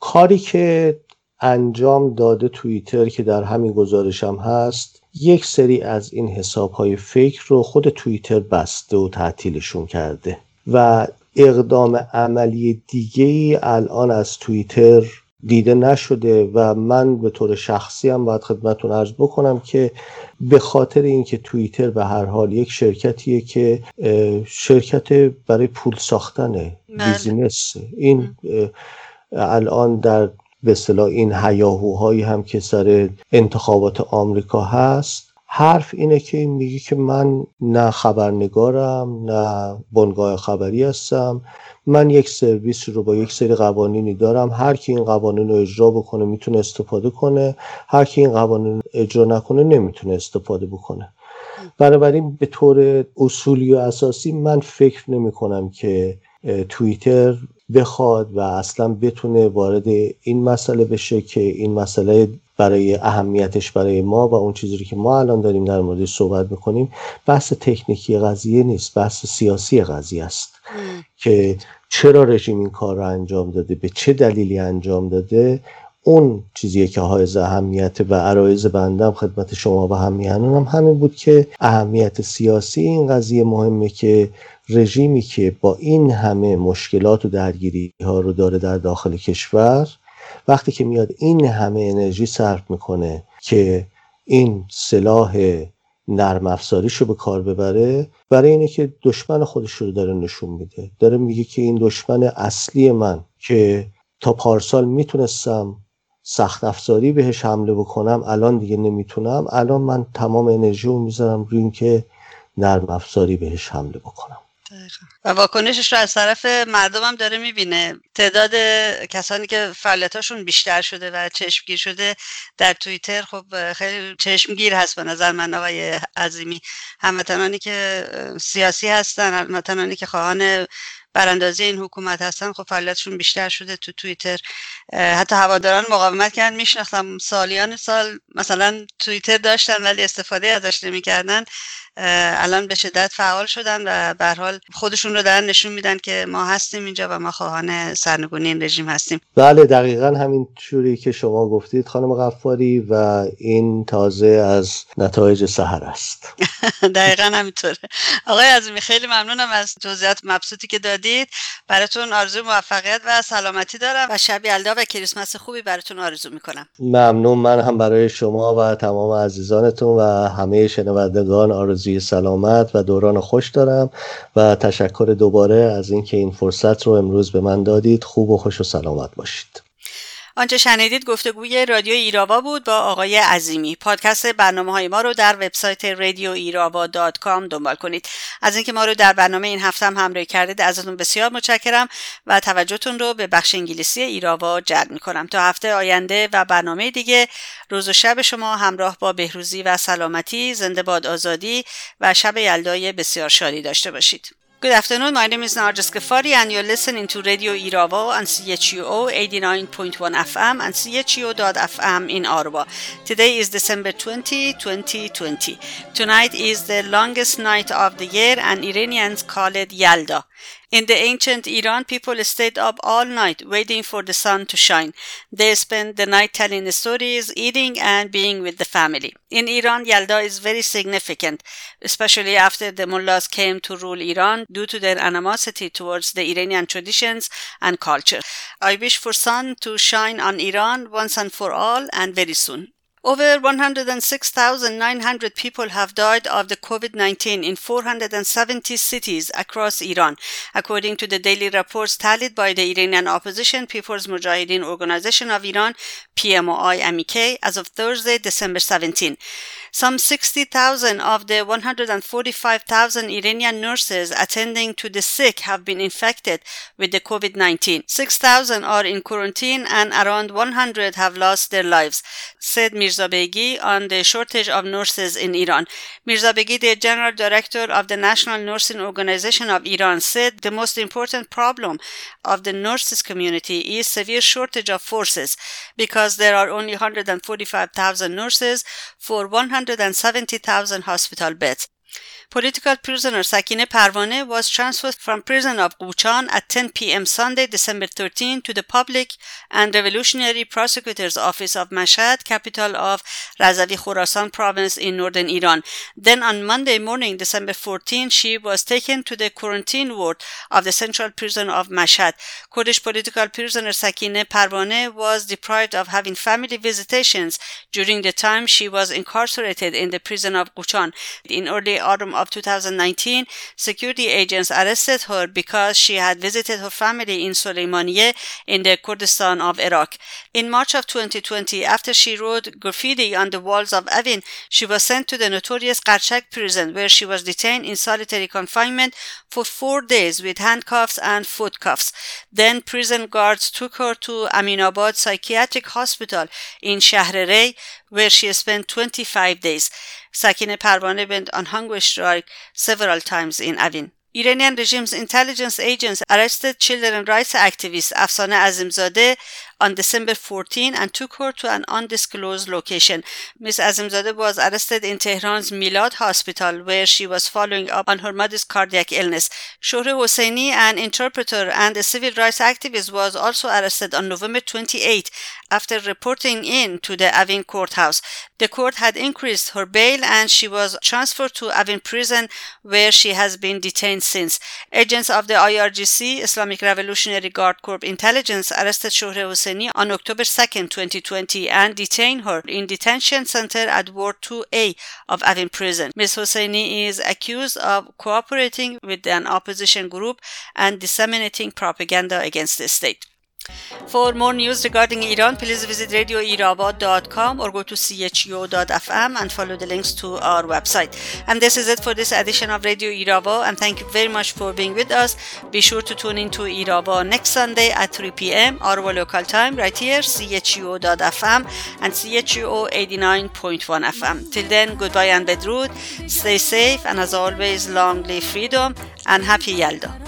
کاری که انجام داده توییتر که در همین گزارش هم هست یک سری از این حساب های فیک رو خود توییتر بسته و تعطیلشون کرده و اقدام عملی دیگه ای الان از توییتر دیده نشده و من به طور شخصی هم باید خدمتون عرض بکنم که به خاطر اینکه توییتر به هر حال یک شرکتیه که شرکت برای پول ساختن بله. بیزینس این الان در به اصطلاح این هیاهوهایی هم که سر انتخابات آمریکا هست حرف اینه که میگه که من نه خبرنگارم نه بنگاه خبری هستم. من یک سرویس رو با یک سری قوانینی دارم. هر کی این قوانین رو اجرا بکنه می‌تونه استفاده کنه. هر کی این قوانین اجرا نکنه نمی‌تونه استفاده بکنه. بنابراین به طور اصولی و اساسی من فکر نمی کنم که توییتر بخواد و اصلا بتونه وارد این مسئله بشه که این مسئله برای اهمیتش برای ما و اون چیزی که ما الان داریم در موردش صحبت می‌کنیم بحث تکنیکی قضیه نیست بحث سیاسی قضیه است. که چرا رژیم این کار رو انجام داده به چه دلیلی انجام داده اون چیزیه که های اهمیت و عرایز بندم خدمت شما و هم هم همین بود که اهمیت سیاسی این قضیه مهمه که رژیمی که با این همه مشکلات و درگیری ها رو داره در داخل کشور وقتی که میاد این همه انرژی صرف می‌کنه که این سلاح نرم افزاریش رو به کار ببره برای اینه که دشمن خودش رو داره نشون میده. داره میگه که این دشمن اصلی من که تا پارسال می‌تونستم سخت افزاری بهش حمله بکنم الان دیگه نمی‌تونم. الان من تمام انرژی رو می‌ذارم روی اینکه نرم افزاری بهش حمله بکنم. و واکنشش رو از طرف مردم هم داره می‌بینه. تعداد کسانی که فعالیتاشون بیشتر شده و چشمگیر شده در توییتر خب خیلی چشمگیر هست به نظر من آقای عظیمی. هموطنانی که سیاسی هستن هموطنانی که خواهان براندازی این حکومت هستن خب فعالیتشون بیشتر شده تو توییتر. حتی هواداران مقاومت کردن میشناختم سالیان سال مثلا توییتر داشتن ولی استفاده ازش نمی‌کردن. الان به شدت فعال شدن و به حال خودشون رو دارن نشون میدن که ما هستیم اینجا و ما خواهان سرنگونی این رژیم هستیم. بله دقیقا همین جوری که شما گفتید خانم غفاری و این تازه از نتایج سحر است. دقیقا همینطوره. آقای عظیمی خیلی ممنونم از توضیحات مبسوطی که دادید. براتون آرزو موفقیت و سلامتی دارم. و شب یلدا و کریسمس خوبی براتون آرزو می‌کنم. ممنون. من هم برای شما و تمام عزیزانتون و همه شنوندگان آرزو آرزوی سلامت و دوران خوش دارم و تشکر دوباره از اینکه این فرصت رو امروز به من دادید. خوب و خوش و سلامت باشید. آنچه شنیدید گفتگوی رادیو ایراوا بود با آقای عظیمی. پادکست برنامه های ما رو در وبسایت رادیو ایراوا دات کام دنبال کنید. از اینکه ما رو در برنامه این هفته هم همراهی کردید ازتون بسیار متشکرم و توجهتون رو به بخش انگلیسی ایراوا جلب می کنم تا هفته آینده و برنامه دیگه روز و شب شما همراه با بهروزی و سلامتی زنده باد آزادی و شب یلدای بسیار شادی داشته باشید. Good afternoon. My name is Narjas Ghaffari, and you're listening to Radio Iravo on CHUO 89.1 FM and CHUO.FM in Ottawa. Today is December 20, 2020. Tonight is the longest night of the year, and Iranians call it Yalda. In the ancient Iran, people stayed up all night waiting for the sun to shine. They spent the night telling stories, eating, and being with the family. In Iran, Yalda is very significant, especially after the mullahs came to rule Iran due to their animosity towards the Iranian traditions and culture. I wish for sun to shine on Iran once and for all and very soon. Over 106,900 people have died of the COVID-19 in 470 cities across Iran, according to the daily reports tallied by the Iranian opposition People's Mujahideen Organization of Iran, PMOI-MEK, as of Thursday, December 17. Some 60,000 of the 145,000 Iranian nurses attending to the sick have been infected with the COVID-19. 6,000 are in quarantine and around 100 have lost their lives, said Mirza Begi on the shortage of nurses in Iran. Mirza Begi, the general director of the National Nursing Organization of Iran, said the most important problem of the nurses community is severe shortage of forces because there are only 145,000 nurses for 100 170,000 hospital beds. Political prisoner Sakine Parvane was transferred from prison of Quchan at 10 p.m. Sunday, December 13 to the Public and Revolutionary Prosecutor's Office of Mashhad, capital of Razavi Khorasan province in northern Iran. Then on Monday morning, December 14, she was taken to the quarantine ward of the central prison of Mashhad. Kurdish political prisoner Sakine Parvane was deprived of having family visitations during the time she was incarcerated in the prison of Quchan. In early autumn of 2019, security agents arrested her because she had visited her family in Soleimaniye in the Kurdistan of Iraq. In March of 2020, after she wrote graffiti on the walls of Evin, she was sent to the notorious Karchak prison where she was detained in solitary confinement for four days with handcuffs and foot cuffs. Then prison guards took her to Aminabad Psychiatric Hospital in Shahrereh where she spent 25 days. Sakine Parvane went on hunger strike several times in Evin. Iranian regime's intelligence agents arrested children rights activist Afsane Azimzadeh on December 14 and took her to an undisclosed location. Ms. Azimzadeh was arrested in Tehran's Milad hospital where she was following up on her mother's cardiac illness. Shohreh Hosseini, an interpreter and a civil rights activist, was also arrested on November 28 after reporting in to the Avin courthouse. The court had increased her bail and she was transferred to Avin prison where she has been detained since. Agents of the IRGC, Islamic Revolutionary Guard Corps intelligence, arrested Shohreh Hosseini on October 2, 2020, and detained her in detention center at Ward 2A of Evin prison. Ms. Hosseini is accused of cooperating with an opposition group and disseminating propaganda against the state. For more news regarding Iran, please visit radioirabad.com or go to chu.fm and follow the links to our website. And this is it for this edition of Radio Iraba, and thank you very much for being with us. Be sure to tune in to Iraba next Sunday at 3 p.m. our local time, right here, chu.fm and chu 89.1 FM. Till then, goodbye and bedrood. Stay safe, and as always, long live freedom and happy Yalda.